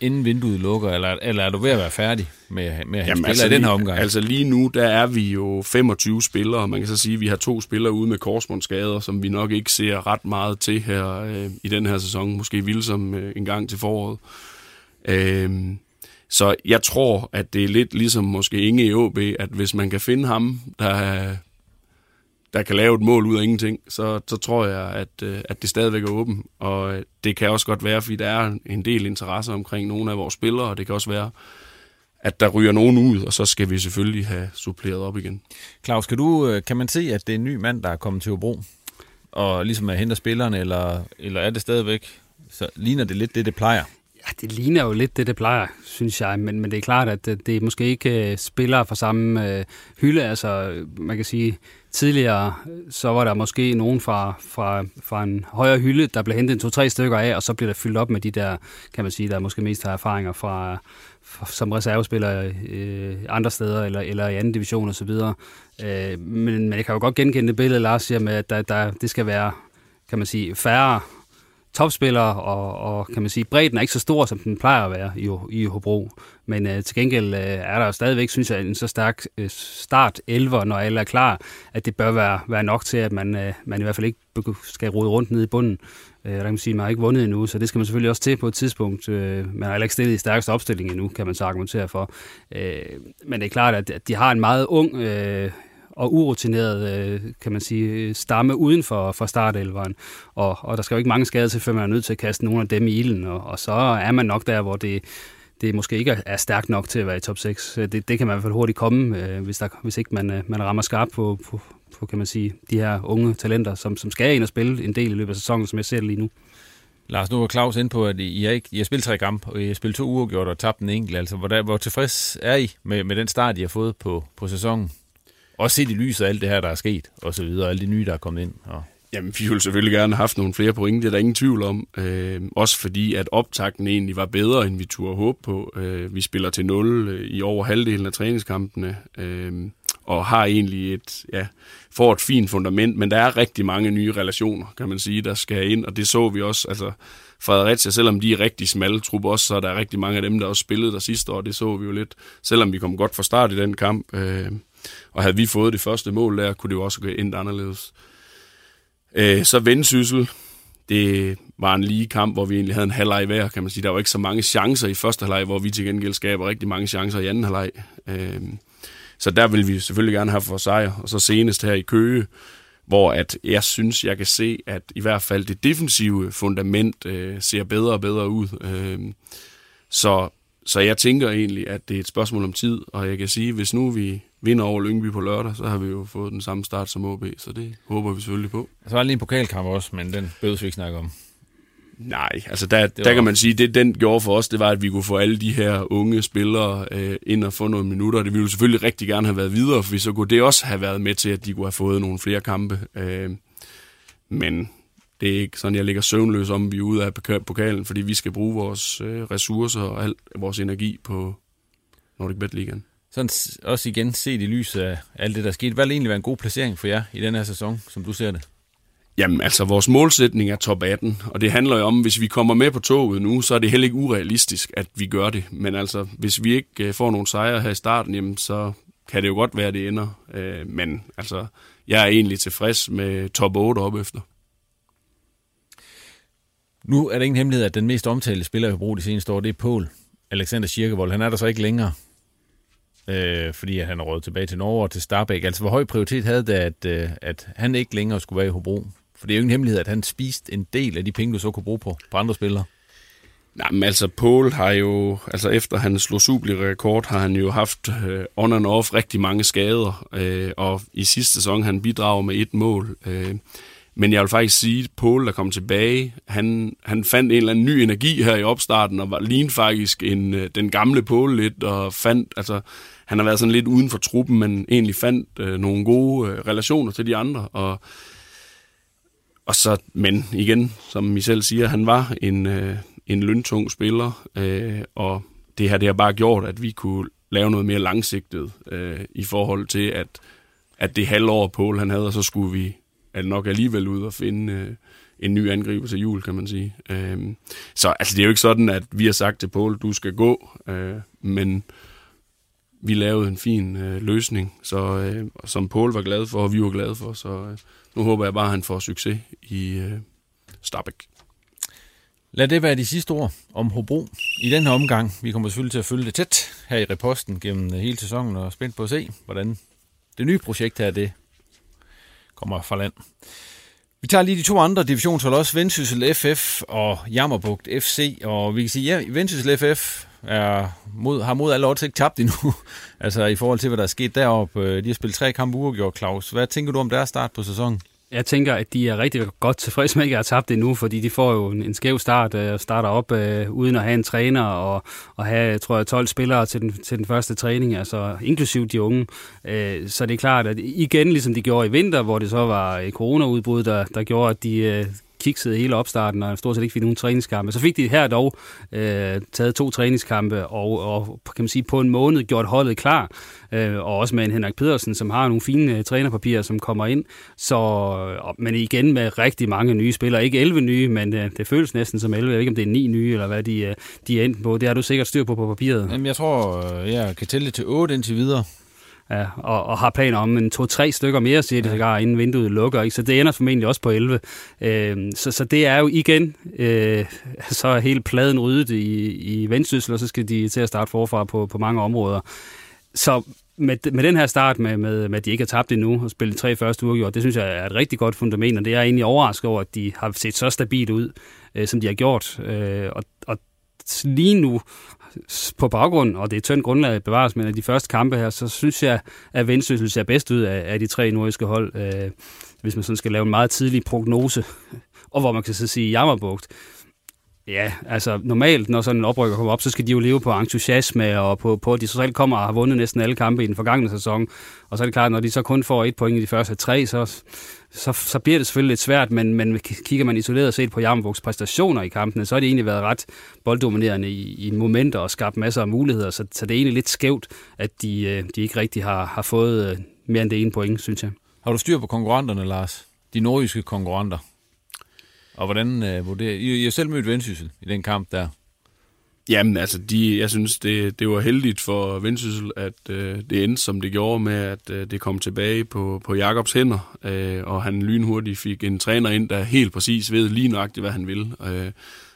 Inden vinduet lukker, eller, eller er du ved at være færdig med, med at have spillere altså i den her omgang? Altså lige nu, der er vi jo 25 spillere. Man kan så sige, at vi har to spillere ude med korsbåndsskader, som vi nok ikke ser ret meget til her øh, i den her sæson. Måske Vilsom øh, en gang til foråret. Øh, så jeg tror, at det er lidt ligesom måske Inge i OB, at hvis man kan finde ham, der, der kan lave et mål ud af ingenting, så, så tror jeg, at, øh, at det stadigvæk er åbent. Og det kan også godt være, fordi der er en del interesse omkring nogle af vores spillere, og det kan også være, at der ryger nogen ud, og så skal vi selvfølgelig have suppleret op igen. Claus, kan, du, øh, kan man se, at det er en ny mand, der er kommet til Hobro, og ligesom at hente spillerne, eller, eller er det stadigvæk, så ligner det lidt det, det plejer? Ja, det ligner jo lidt det, det plejer, synes jeg, men, men det er klart, at det, det er måske ikke spillere fra samme uh, hylde. Altså, man kan sige, tidligere, så var der måske nogen fra, fra, fra en højere hylde, der blev hentet en to-tre stykker af, og så blev der fyldt op med de der, kan man sige, der måske mest har erfaringer fra, fra som reservespillere øh, andre steder, eller, eller i anden division osv. Øh, men, men jeg kan jo godt genkende det billede, Lars siger med, at der, der, det skal være, kan man sige, færre topspillere, og, og kan man sige, bredden er ikke så stor, som den plejer at være i, i Hobro. Men øh, til gengæld øh, er der stadigvæk, synes jeg, en så stærk øh, start 11, når alle er klar, at det bør være, være nok til, at man, øh, man i hvert fald ikke skal rode rundt nede i bunden. Øh, der kan man sige, at man har ikke vundet endnu, så det skal man selvfølgelig også til på et tidspunkt. Øh, man har heller ikke stillet i stærkeste opstilling endnu, kan man så argumentere for. Øh, men det er klart, at de har en meget ung øh, og urutineret, øh, kan man sige, stamme uden for, for startelveren. Og, og der skal jo ikke mange skader til, før man er nødt til at kaste nogle af dem i ilden, og, og så er man nok der, hvor det, det måske ikke er stærkt nok til at være i top 6. Det, det kan man i hvert fald hurtigt komme, øh, hvis, der, hvis ikke man, øh, man rammer skarpt på, på, på, kan man sige, de her unge talenter, som, som skal ind og spille en del i løbet af sæsonen, som jeg ser det lige nu. Lars, nu var Claus ind på, at I har, ikke, I har spillet tre kampe, og I har spillet to uger gjort og tabt en enkelt. Altså, hvor, hvor tilfreds er I med, med den start, I har fået på, på sæsonen? Også set i lyset af alt det her, der er sket, og så videre, alle de nye, der er kommet ind. Og... Jamen, vi ville selvfølgelig gerne have haft nogle flere point, det er der ingen tvivl om. Øh, også fordi, at optakten egentlig var bedre, end vi turde håbe på. Øh, vi spiller til 0 øh, i over halvdelen af træningskampene, øh, og har egentlig et, ja, får et fint fundament, men der er rigtig mange nye relationer, kan man sige, der skal ind, og det så vi også, altså Fredericia, selvom de er rigtig smalle trup også, så er der rigtig mange af dem, der også spillede der sidste år, det så vi jo lidt, selvom vi kom godt fra start i den kamp, øh, og havde vi fået det første mål der, kunne det jo også gå ind anderledes. Øh, så Vendsyssel, det var en lige kamp, hvor vi egentlig havde en halvleg hver, kan man sige. Der var ikke så mange chancer i første halvleg, hvor vi til gengæld skaber rigtig mange chancer i anden halvleg. Øh, så der vil vi selvfølgelig gerne have for sejr. Og så senest her i Køge, hvor at jeg synes, jeg kan se, at i hvert fald det defensive fundament øh, ser bedre og bedre ud. Øh, så, så jeg tænker egentlig, at det er et spørgsmål om tid, og jeg kan sige, hvis nu vi vinder over Lyngby på lørdag, så har vi jo fået den samme start som OB, så det håber vi selvfølgelig på. Så var lige en pokalkamp også, men den bødes vi ikke snakke om. Nej, altså der, var... der kan man sige, det den gjorde for os, det var, at vi kunne få alle de her unge spillere øh, ind og få nogle minutter. Det ville jo selvfølgelig rigtig gerne have været videre, for så kunne det også have været med til, at de kunne have fået nogle flere kampe. Øh, men det er ikke sådan, jeg ligger søvnløs om, vi er ude af pokalen, fordi vi skal bruge vores øh, ressourcer og al vores energi på Nordic Bet Ligaen sådan også igen set i lyset af alt det, der skete. Hvad vil egentlig være en god placering for jer i den her sæson, som du ser det? Jamen, altså, vores målsætning er top 18, og det handler jo om, hvis vi kommer med på toget nu, så er det heller ikke urealistisk, at vi gør det. Men altså, hvis vi ikke øh, får nogle sejre her i starten, jamen, så kan det jo godt være, at det ender. Øh, men altså, jeg er egentlig tilfreds med top 8 op efter. Nu er det ingen hemmelighed, at den mest omtalte spiller i Hobro de seneste år, det er Paul Alexander Schirkevold. Han er der så ikke længere øh, fordi han er råd tilbage til Norge og til Starbæk. Altså, hvor høj prioritet havde det, at, øh, at han ikke længere skulle være i Hobro? For det er jo ingen hemmelighed, at han spiste en del af de penge, du så kunne bruge på, på andre spillere. Nej, men altså Paul har jo, altså efter han slog rekord, har han jo haft øh, on and off rigtig mange skader, øh, og i sidste sæson han bidrager med et mål. Øh, men jeg vil faktisk sige, at Paul, der kom tilbage, han, han fandt en eller anden ny energi her i opstarten, og var lige faktisk en, øh, den gamle Paul lidt, og fandt, altså, han har været sådan lidt uden for truppen, men egentlig fandt øh, nogle gode øh, relationer til de andre, og og så, men igen, som I selv siger, han var en, øh, en løntung spiller, øh, og det her det har bare gjort, at vi kunne lave noget mere langsigtet øh, i forhold til, at, at det halvår Paul han havde, og så skulle vi at nok alligevel ud og finde øh, en ny angriber til jul, kan man sige. Øh, så altså, det er jo ikke sådan, at vi har sagt til Paul, du skal gå, øh, men vi lavede en fin øh, løsning, så, øh, som Paul var glad for, og vi var glade for, så øh, nu håber jeg bare, at han får succes i øh, Stabæk. Lad det være de sidste ord om Hobro i den her omgang. Vi kommer selvfølgelig til at følge det tæt her i reposten gennem øh, hele sæsonen og er spændt på at se, hvordan det nye projekt her det kommer fra land. Vi tager lige de to andre divisionshold også, Vendsyssel FF og Jammerbugt FC, og vi kan sige, ja, Vendsyssel FF er mod, har mod alle odds ikke tabt endnu, altså i forhold til, hvad der er sket deroppe. Øh, de har spillet tre kampe uafgjort, Claus. Hvad tænker du om deres start på sæsonen? Jeg tænker, at de er rigtig godt tilfredse med, at ikke har tabt det nu, fordi de får jo en, en skæv start øh, og øh, starter op øh, uden at have en træner og, og have, tror jeg, 12 spillere til den, til den første træning, altså inklusiv de unge. Øh, så det er klart, at igen, ligesom de gjorde i vinter, hvor det så var et coronaudbrud, der, der gjorde, at de øh, kiksede hele opstarten og stort set ikke fik nogen træningskampe. Så fik de her dog øh, taget to træningskampe og, og kan man sige, på en måned gjort holdet klar. Øh, og også med en Henrik Pedersen, som har nogle fine øh, trænerpapirer, som kommer ind. Så, øh, men igen med rigtig mange nye spillere. Ikke 11 nye, men øh, det føles næsten som 11. Jeg ved ikke, om det er 9 nye, eller hvad de, øh, de er endt på. Det har du sikkert styr på på papiret. Jamen, jeg tror, øh, jeg kan tælle til 8 indtil videre. Ja, og, og har planer om en to-tre stykker mere, siger de ja. inden vinduet lukker. Ikke? Så det ender formentlig også på 11. Øh, så, så det er jo igen, øh, så er hele pladen ryddet i, i vendsyssel, og så skal de til at starte forfra på, på mange områder. Så med, med den her start med, med, med, at de ikke har tabt endnu og spillet tre første uger, det synes jeg er et rigtig godt fundament, og det er jeg egentlig overrasket over, at de har set så stabilt ud, øh, som de har gjort. Øh, og, og lige nu på baggrund, og det er tyndt grundlag bevares, men af de første kampe her, så synes jeg, at Vendsyssel ser bedst ud af, af de tre nordiske hold, øh, hvis man sådan skal lave en meget tidlig prognose, og hvor man kan så sige Jammerbugt. Ja, altså normalt, når sådan en oprykker kommer op, så skal de jo leve på entusiasme og på, på at de så selv kommer og har vundet næsten alle kampe i den forgangne sæson. Og så er det klart, at når de så kun får et point i de første tre, så, så, så bliver det selvfølgelig lidt svært, men, men kigger man isoleret set på Jammerbugs præstationer i kampene, så har de egentlig været ret bolddominerende i, i momenter og skabt masser af muligheder, så, så det er egentlig lidt skævt, at de, øh, de ikke rigtig har, har fået øh, mere end det ene point, synes jeg. Har du styr på konkurrenterne, Lars? De nordjyske konkurrenter? Og hvordan øh, vurderer I? I har selv mødt Vendsyssel i den kamp der. Jamen, altså, de, jeg synes, det, det var heldigt for Vendsyssel, at øh, det endte, som det gjorde med, at øh, det kom tilbage på, på Jakobs hænder, øh, og han lynhurtigt fik en træner ind, der helt præcis ved lige nøjagtigt, hvad han vil. Øh,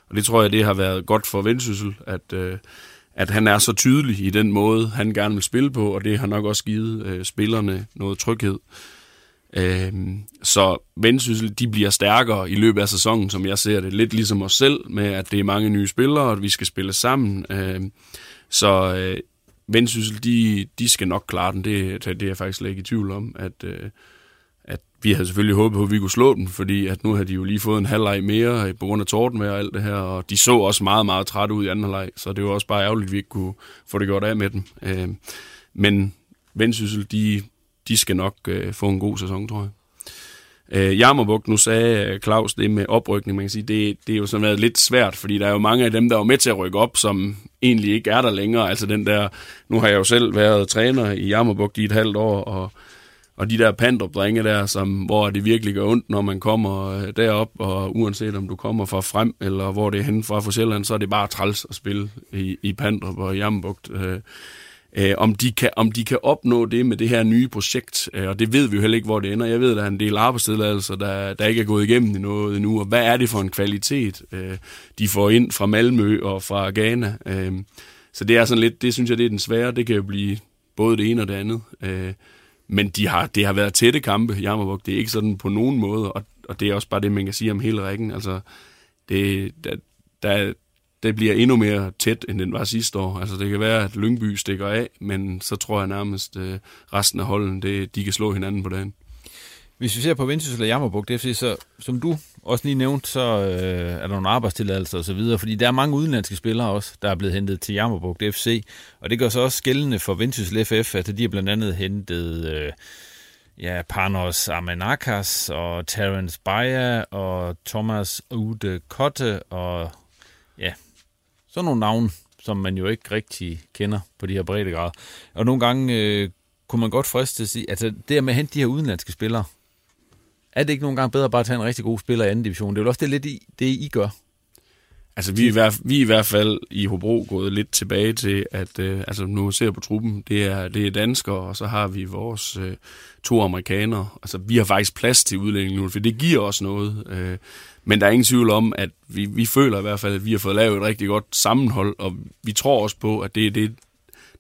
og det tror jeg, det har været godt for Vendsyssel, at, øh, at han er så tydelig i den måde, han gerne vil spille på, og det har nok også givet øh, spillerne noget tryghed. Øh, Øhm, så Vendsyssel, de bliver stærkere i løbet af sæsonen, som jeg ser det. Lidt ligesom os selv, med at det er mange nye spillere, og at vi skal spille sammen. Øh, så øh, Vendsyssel, de, de skal nok klare den. Det, det er jeg faktisk slet ikke i tvivl om, at, øh, at vi havde selvfølgelig håbet på, at vi kunne slå den, fordi at nu har de jo lige fået en halvleg mere øh, på grund af tordenvejr og alt det her, og de så også meget, meget træt ud i anden halvleg, så det var også bare ærgerligt, at vi ikke kunne få det gjort af med dem. Øh, men Vendsyssel, de, de skal nok øh, få en god sæson, tror jeg. Øh, Jammerbugt, nu sagde øh, Claus det med oprykning, man kan sige, det, det er jo sådan været lidt svært, fordi der er jo mange af dem, der var med til at rykke op, som egentlig ikke er der længere. Altså den der, nu har jeg jo selv været træner i Jammerbugt i et halvt år, og, og de der pandrup der, som, hvor det virkelig gør ondt, når man kommer øh, derop, og uanset om du kommer fra frem, eller hvor det er henne fra for Sjælland, så er det bare træls at spille i, i Pandrup og Jammerbugt. Øh, øh, om, de kan, om de kan opnå det med det her nye projekt, øh, og det ved vi jo heller ikke, hvor det ender. Jeg ved, at der er en del arbejdstilladelser, der, der ikke er gået igennem noget endnu, og hvad er det for en kvalitet, øh, de får ind fra Malmø og fra Ghana. Øh, så det er sådan lidt, det synes jeg, det er den svære, det kan jo blive både det ene og det andet. Øh, men de har, det har været tætte kampe, Jammerburg. Det er ikke sådan på nogen måde, og, og det er også bare det, man kan sige om hele rækken. Altså, det, der, der, det bliver endnu mere tæt, end den var sidste år. Altså, det kan være, at Lyngby stikker af, men så tror jeg nærmest, øh, resten af holden, det, de kan slå hinanden på dagen. Hvis vi ser på Vendsyssel og Jammerburg FC, så som du også lige nævnte, så øh, er der nogle arbejdstilladelser og så videre, fordi der er mange udenlandske spillere også, der er blevet hentet til Jammerburg FC, og det gør så også skældende for Vendsyssel FF, at de har blandt andet hentet øh, ja, Panos Amenakas og Terence Bayer og Thomas Ude Kotte og ja, sådan nogle navne, som man jo ikke rigtig kender på de her breddegrader. Og nogle gange øh, kunne man godt friste at sige, altså det med at hente de her udenlandske spillere, er det ikke nogle gange bedre bare at tage en rigtig god spiller i anden division? Det er jo også det lidt, I, det I gør. Altså, vi er, i hvert, vi er i hvert fald i Hobro gået lidt tilbage til, at øh, altså, nu ser jeg på truppen, det er, det er danskere, og så har vi vores øh, to amerikanere. Altså, vi har faktisk plads til udlændinge nu, for det giver os noget. Øh, men der er ingen tvivl om, at vi, vi føler i hvert fald, at vi har fået lavet et rigtig godt sammenhold, og vi tror også på, at det er det,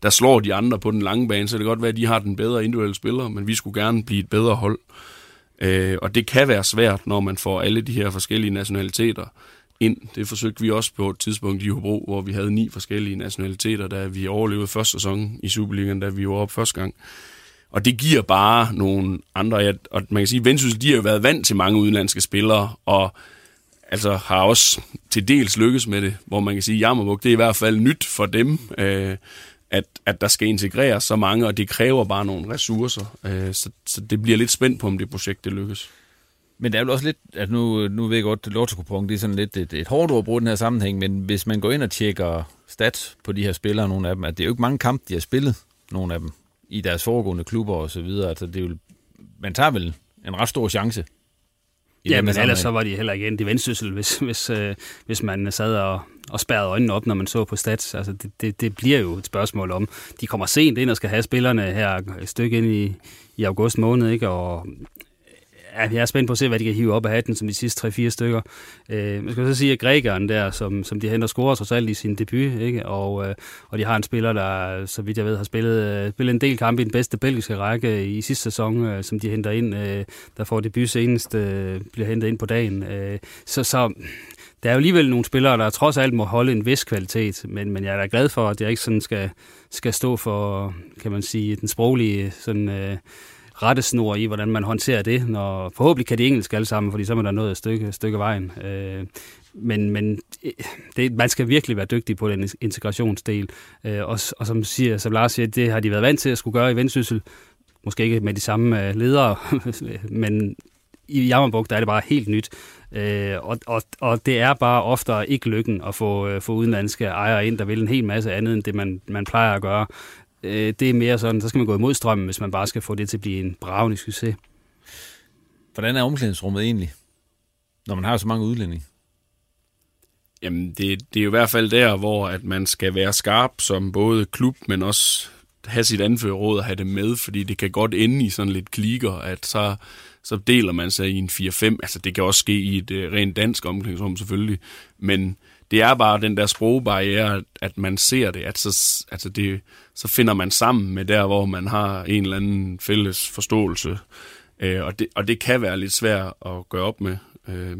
der slår de andre på den lange bane. Så det kan godt være, at de har den bedre individuelle spiller, men vi skulle gerne blive et bedre hold. Øh, og det kan være svært, når man får alle de her forskellige nationaliteter ind. Det forsøgte vi også på et tidspunkt i Hobro, hvor vi havde ni forskellige nationaliteter, da vi overlevede første sæson i Superligaen, da vi var op første gang. Og det giver bare nogle andre, og man kan sige, at Vendsyssel, de har jo været vant til mange udenlandske spillere, og altså har også til dels lykkes med det, hvor man kan sige, at det er i hvert fald nyt for dem, øh, at, at der skal integreres så mange, og det kræver bare nogle ressourcer. Øh, så, så det bliver lidt spændt på, om det projekt det lykkes. Men det er jo også lidt, at nu, nu ved jeg godt, at lotto det er sådan lidt et, et hårdt ord at den her sammenhæng, men hvis man går ind og tjekker stats på de her spillere, nogle af dem, at det er jo ikke mange kampe, de har spillet, nogle af dem, i deres foregående klubber og så videre. Altså, det er jo, man tager vel en ret stor chance Ja, men ellers så var de heller ikke en i vendsyssel, hvis, hvis, øh, hvis man sad og, og spærrede øjnene op, når man så på stats. Altså, det, det, det bliver jo et spørgsmål om, de kommer sent ind og skal have spillerne her et stykke ind i, i august måned, ikke? og ja, jeg er spændt på at se, hvad de kan hive op af hatten som de sidste 3-4 stykker. Øh, man skal så sige, at grækeren der, som, som de henter scorer trods alt i sin debut, ikke? Og, øh, og de har en spiller, der, så vidt jeg ved, har spillet, øh, spillet en del kampe i den bedste belgiske række i sidste sæson, øh, som de henter ind, øh, der får debut senest, øh, bliver hentet ind på dagen. Øh, så, så der er jo alligevel nogle spillere, der trods alt må holde en vis kvalitet, men, men jeg er da glad for, at jeg ikke sådan skal, skal stå for, kan man sige, den sproglige sådan, øh, rettesnor i, hvordan man håndterer det. Når, forhåbentlig kan de engelsk alle sammen, fordi så er der noget et stykke, stykke vejen. Øh, men, men øh, det, man skal virkelig være dygtig på den integrationsdel. Øh, og, og som, siger, som Lars siger, det har de været vant til at skulle gøre i Vendsyssel. Måske ikke med de samme øh, ledere, men i Jammerburg, der er det bare helt nyt. Øh, og, og, og det er bare ofte ikke lykken at få, øh, få udenlandske ejere ind, der vil en hel masse andet end det, man, man plejer at gøre. Øh, det er mere sådan, så skal man gå imod strømmen, hvis man bare skal få det til at blive en bravende succes. Hvordan er omklædningsrummet egentlig, når man har så mange udlændinge? Jamen, det, det er jo i hvert fald der, hvor at man skal være skarp som både klub, men også have sit anføreråd og have det med, fordi det kan godt ende i sådan lidt klikker, at så, så deler man sig i en 4-5. Altså, det kan også ske i et uh, rent dansk omklædningsrum selvfølgelig, men det er bare den der sprogbarriere, at man ser det, at så, altså det, så finder man sammen med der, hvor man har en eller anden fælles forståelse. Øh, og, det, og det kan være lidt svært at gøre op med. Øh,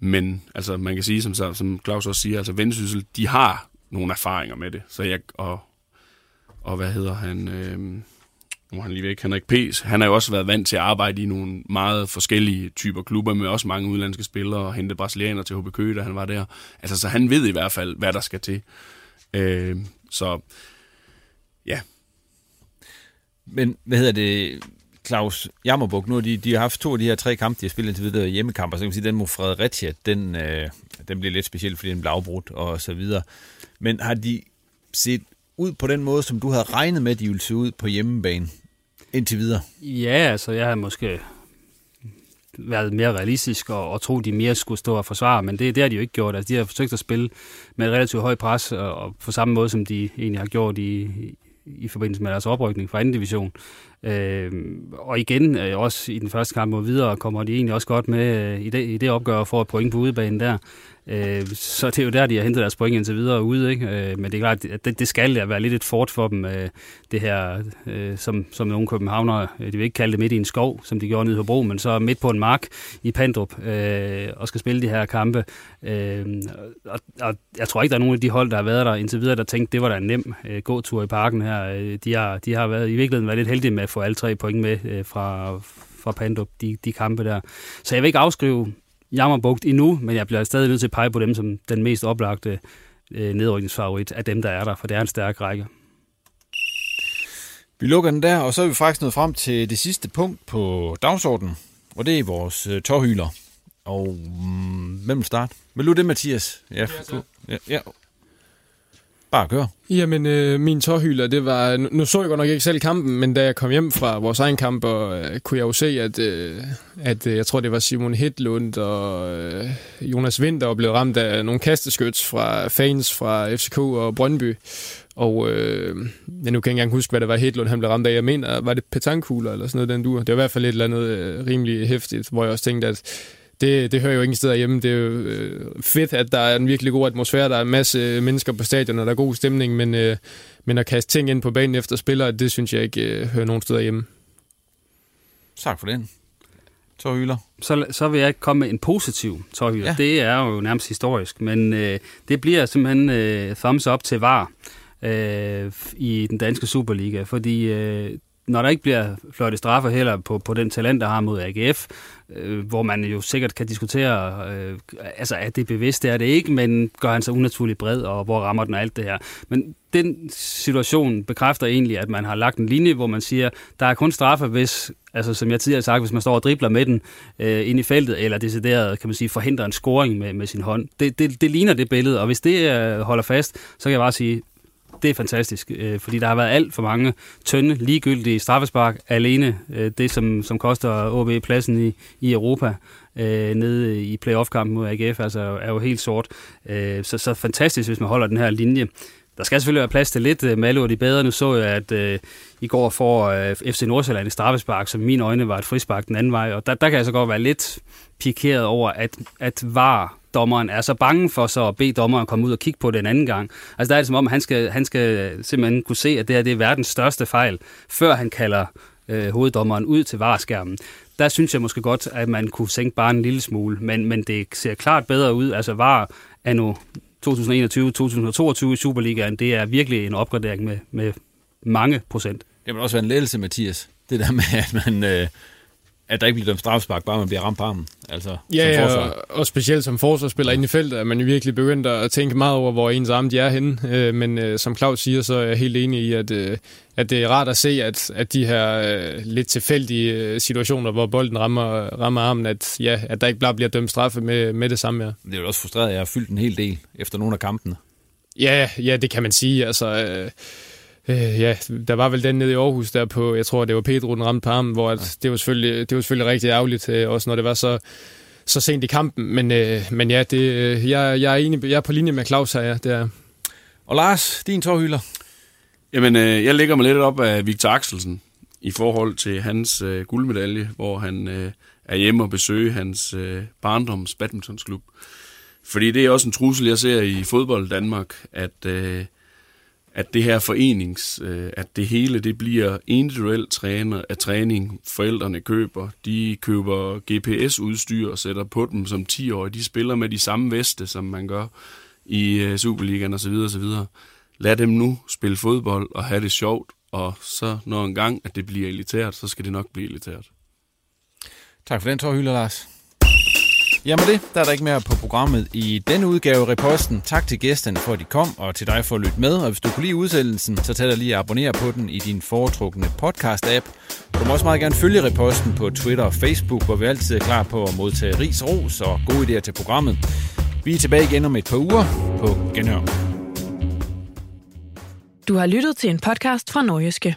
men altså, man kan sige, som, som Claus også siger, altså Vendsyssel, de har nogle erfaringer med det. Så jeg, og, og hvad hedder han? Øh, nu er han lige væk, Henrik P's, han har jo også været vant til at arbejde i nogle meget forskellige typer klubber, med også mange udenlandske spillere, og hente brasilianer til HB Køge, da han var der. Altså, så han ved i hvert fald, hvad der skal til. Øh, så, ja. Men, hvad hedder det, Claus Jammerbuk, nu har de, de har haft to af de her tre kampe, de har spillet indtil videre hjemmekampe, så kan man sige, den mod Fredericia, den, øh, den bliver lidt speciel, fordi den bliver afbrudt og så videre. Men har de set ud på den måde, som du havde regnet med, de ville se ud på hjemmebane indtil videre? Ja, altså jeg har måske været mere realistisk og, og tro, de mere skulle stå og forsvare, men det, det har de jo ikke gjort. Altså, de har forsøgt at spille med et relativt højt pres, og, og på samme måde, som de egentlig har gjort i, i, forbindelse med deres oprykning fra anden division. Øh, og igen, øh, også i den første kamp mod videre, kommer de egentlig også godt med øh, i, det, i det opgør for et point på udebanen der. Øh, så det er jo der, de har hentet deres point indtil videre ude. Ikke? Øh, men det er klart, at det, det skal ja være lidt et fort for dem, øh, det her, øh, som, som nogle københavnere, øh, de vil ikke kalde det midt i en skov, som de gjorde nede på Bro, men så midt på en mark i Pandrup, øh, og skal spille de her kampe. Øh, og, og jeg tror ikke, der er nogen af de hold, der har været der indtil videre, der tænkte, det var da en nem øh, gåtur i parken her. Øh, de har, de har været, i virkeligheden været lidt heldige med få alle tre point med øh, fra, fra Pandrup, de, de kampe der. Så jeg vil ikke afskrive Jammerbugt endnu, men jeg bliver stadig nødt til at pege på dem som den mest oplagte øh, nedrykningsfavorit af dem, der er der, for det er en stærk række. Vi lukker den der, og så er vi faktisk nået frem til det sidste punkt på dagsordenen, og det er vores øh, tårhyler. Og mm, hvem vil starte? Vil du det, Mathias? Ja, ja, ja. Bare kør. Jamen, øh, min tårhyler, det var... Nu, nu så jeg godt nok ikke selv kampen, men da jeg kom hjem fra vores egen kamp, og, øh, kunne jeg jo se, at, øh, at øh, jeg tror, det var Simon Hedlund og øh, Jonas Winter, der blev ramt af nogle kasteskyts fra fans fra FCK og Brøndby. Og øh, jeg nu kan jeg ikke engang huske, hvad det var Hedlund, han blev ramt af. Jeg mener, var det petankugler eller sådan noget, den du? Det var i hvert fald et eller andet øh, rimelig hæftigt, hvor jeg også tænkte, at det, det hører jo ingen steder hjemme. Det er jo øh, fedt, at der er en virkelig god atmosfære. Der er en masse mennesker på stadion, og der er god stemning, men, øh, men at kaste ting ind på banen efter spillere, det synes jeg ikke øh, hører nogen steder hjemme. Tak for den. Tårhylder. Så, så vil jeg komme med en positiv tårhylder. Ja. Det er jo nærmest historisk, men øh, det bliver simpelthen øh, thumbs up til VAR øh, i den danske Superliga, fordi øh, når der ikke bliver fløjtet straffe heller på, på den talent, der har mod AGF, øh, hvor man jo sikkert kan diskutere, øh, altså er det bevidst, det er det ikke, men gør han sig unaturligt bred, og hvor rammer den og alt det her. Men den situation bekræfter egentlig, at man har lagt en linje, hvor man siger, der er kun straffe, hvis, altså som jeg tidligere har sagt, hvis man står og dribler med den øh, ind i feltet, eller decideret, kan man sige, forhindrer en scoring med, med sin hånd. Det, det, det ligner det billede, og hvis det øh, holder fast, så kan jeg bare sige, det er fantastisk, øh, fordi der har været alt for mange tynde, ligegyldige straffespark alene. Øh, det, som, som koster OB pladsen i, i Europa øh, nede i playoff-kampen mod AGF, altså er jo helt sort. Øh, så, så fantastisk, hvis man holder den her linje. Der skal selvfølgelig være plads til lidt. Øh, Malo de bedre. Nu så jeg, at øh, i går får øh, FC Nordsjælland et straffespark, som i mine øjne var et frispark den anden vej. Og der, der kan jeg så godt være lidt pikeret over, at, at VAR dommeren er så bange for så at bede dommeren komme ud og kigge på det en anden gang. Altså der er det som om, han skal, han skal simpelthen kunne se, at det her det er verdens største fejl, før han kalder øh, hoveddommeren ud til vareskærmen. Der synes jeg måske godt, at man kunne sænke bare en lille smule, men, men det ser klart bedre ud. Altså var er nu 2021-2022 i Superligaen, det er virkelig en opgradering med, med mange procent. Det må også være en ledelse, Mathias. Det der med, at man... Øh at der ikke bliver dømt straffespark, bare man bliver ramt på armen. Altså, ja, som ja og, og specielt som forsvarsspiller inde i feltet, er man jo virkelig begyndt at tænke meget over, hvor ens arme de er henne. Øh, men øh, som Claus siger, så er jeg helt enig i, at, øh, at det er rart at se, at, at de her øh, lidt tilfældige situationer, hvor bolden rammer, rammer armen, at, ja, at der ikke bare bliver dømt straffe med, med det samme. Ja. Det er jo også frustreret, at jeg har fyldt en hel del efter nogle af kampene. Ja, ja, det kan man sige. Altså... Øh, Øh, ja, der var vel den nede i Aarhus der på, jeg tror det var Pedro, den ramte på armen, hvor at, det, var selvfølgelig, det var selvfølgelig rigtig ærgerligt, øh, også når det var så, så sent i kampen. Men, øh, men ja, det, øh, jeg, jeg, er enig, jeg er på linje med Claus her, ja, det er. Og Lars, din tårhylder? Jamen, øh, jeg lægger mig lidt op af Victor Axelsen i forhold til hans øh, guldmedalje, hvor han øh, er hjemme og besøger hans øh, barndoms badmintonsklub. Fordi det er også en trussel, jeg ser i fodbold Danmark, at... Øh, at det her forenings, øh, at det hele det bliver individuel træner af træning, forældrene køber. De køber GPS-udstyr og sætter på dem som 10 år. De spiller med de samme veste, som man gør i øh, Superligaen osv. osv. Lad dem nu spille fodbold og have det sjovt, og så når en gang, at det bliver elitært, så skal det nok blive elitært. Tak for den, Thor Hylder, Lars. Jamen det, der er der ikke mere på programmet i denne udgave af Reposten. Tak til gæsterne for, at de kom, og til dig for at lytte med. Og hvis du kunne lide udsendelsen, så tag dig lige at abonnere på den i din foretrukne podcast-app. Du må også meget gerne følge Reposten på Twitter og Facebook, hvor vi altid er klar på at modtage ris, ros og gode idéer til programmet. Vi er tilbage igen om et par uger på Genhør. Du har lyttet til en podcast fra Norgeske.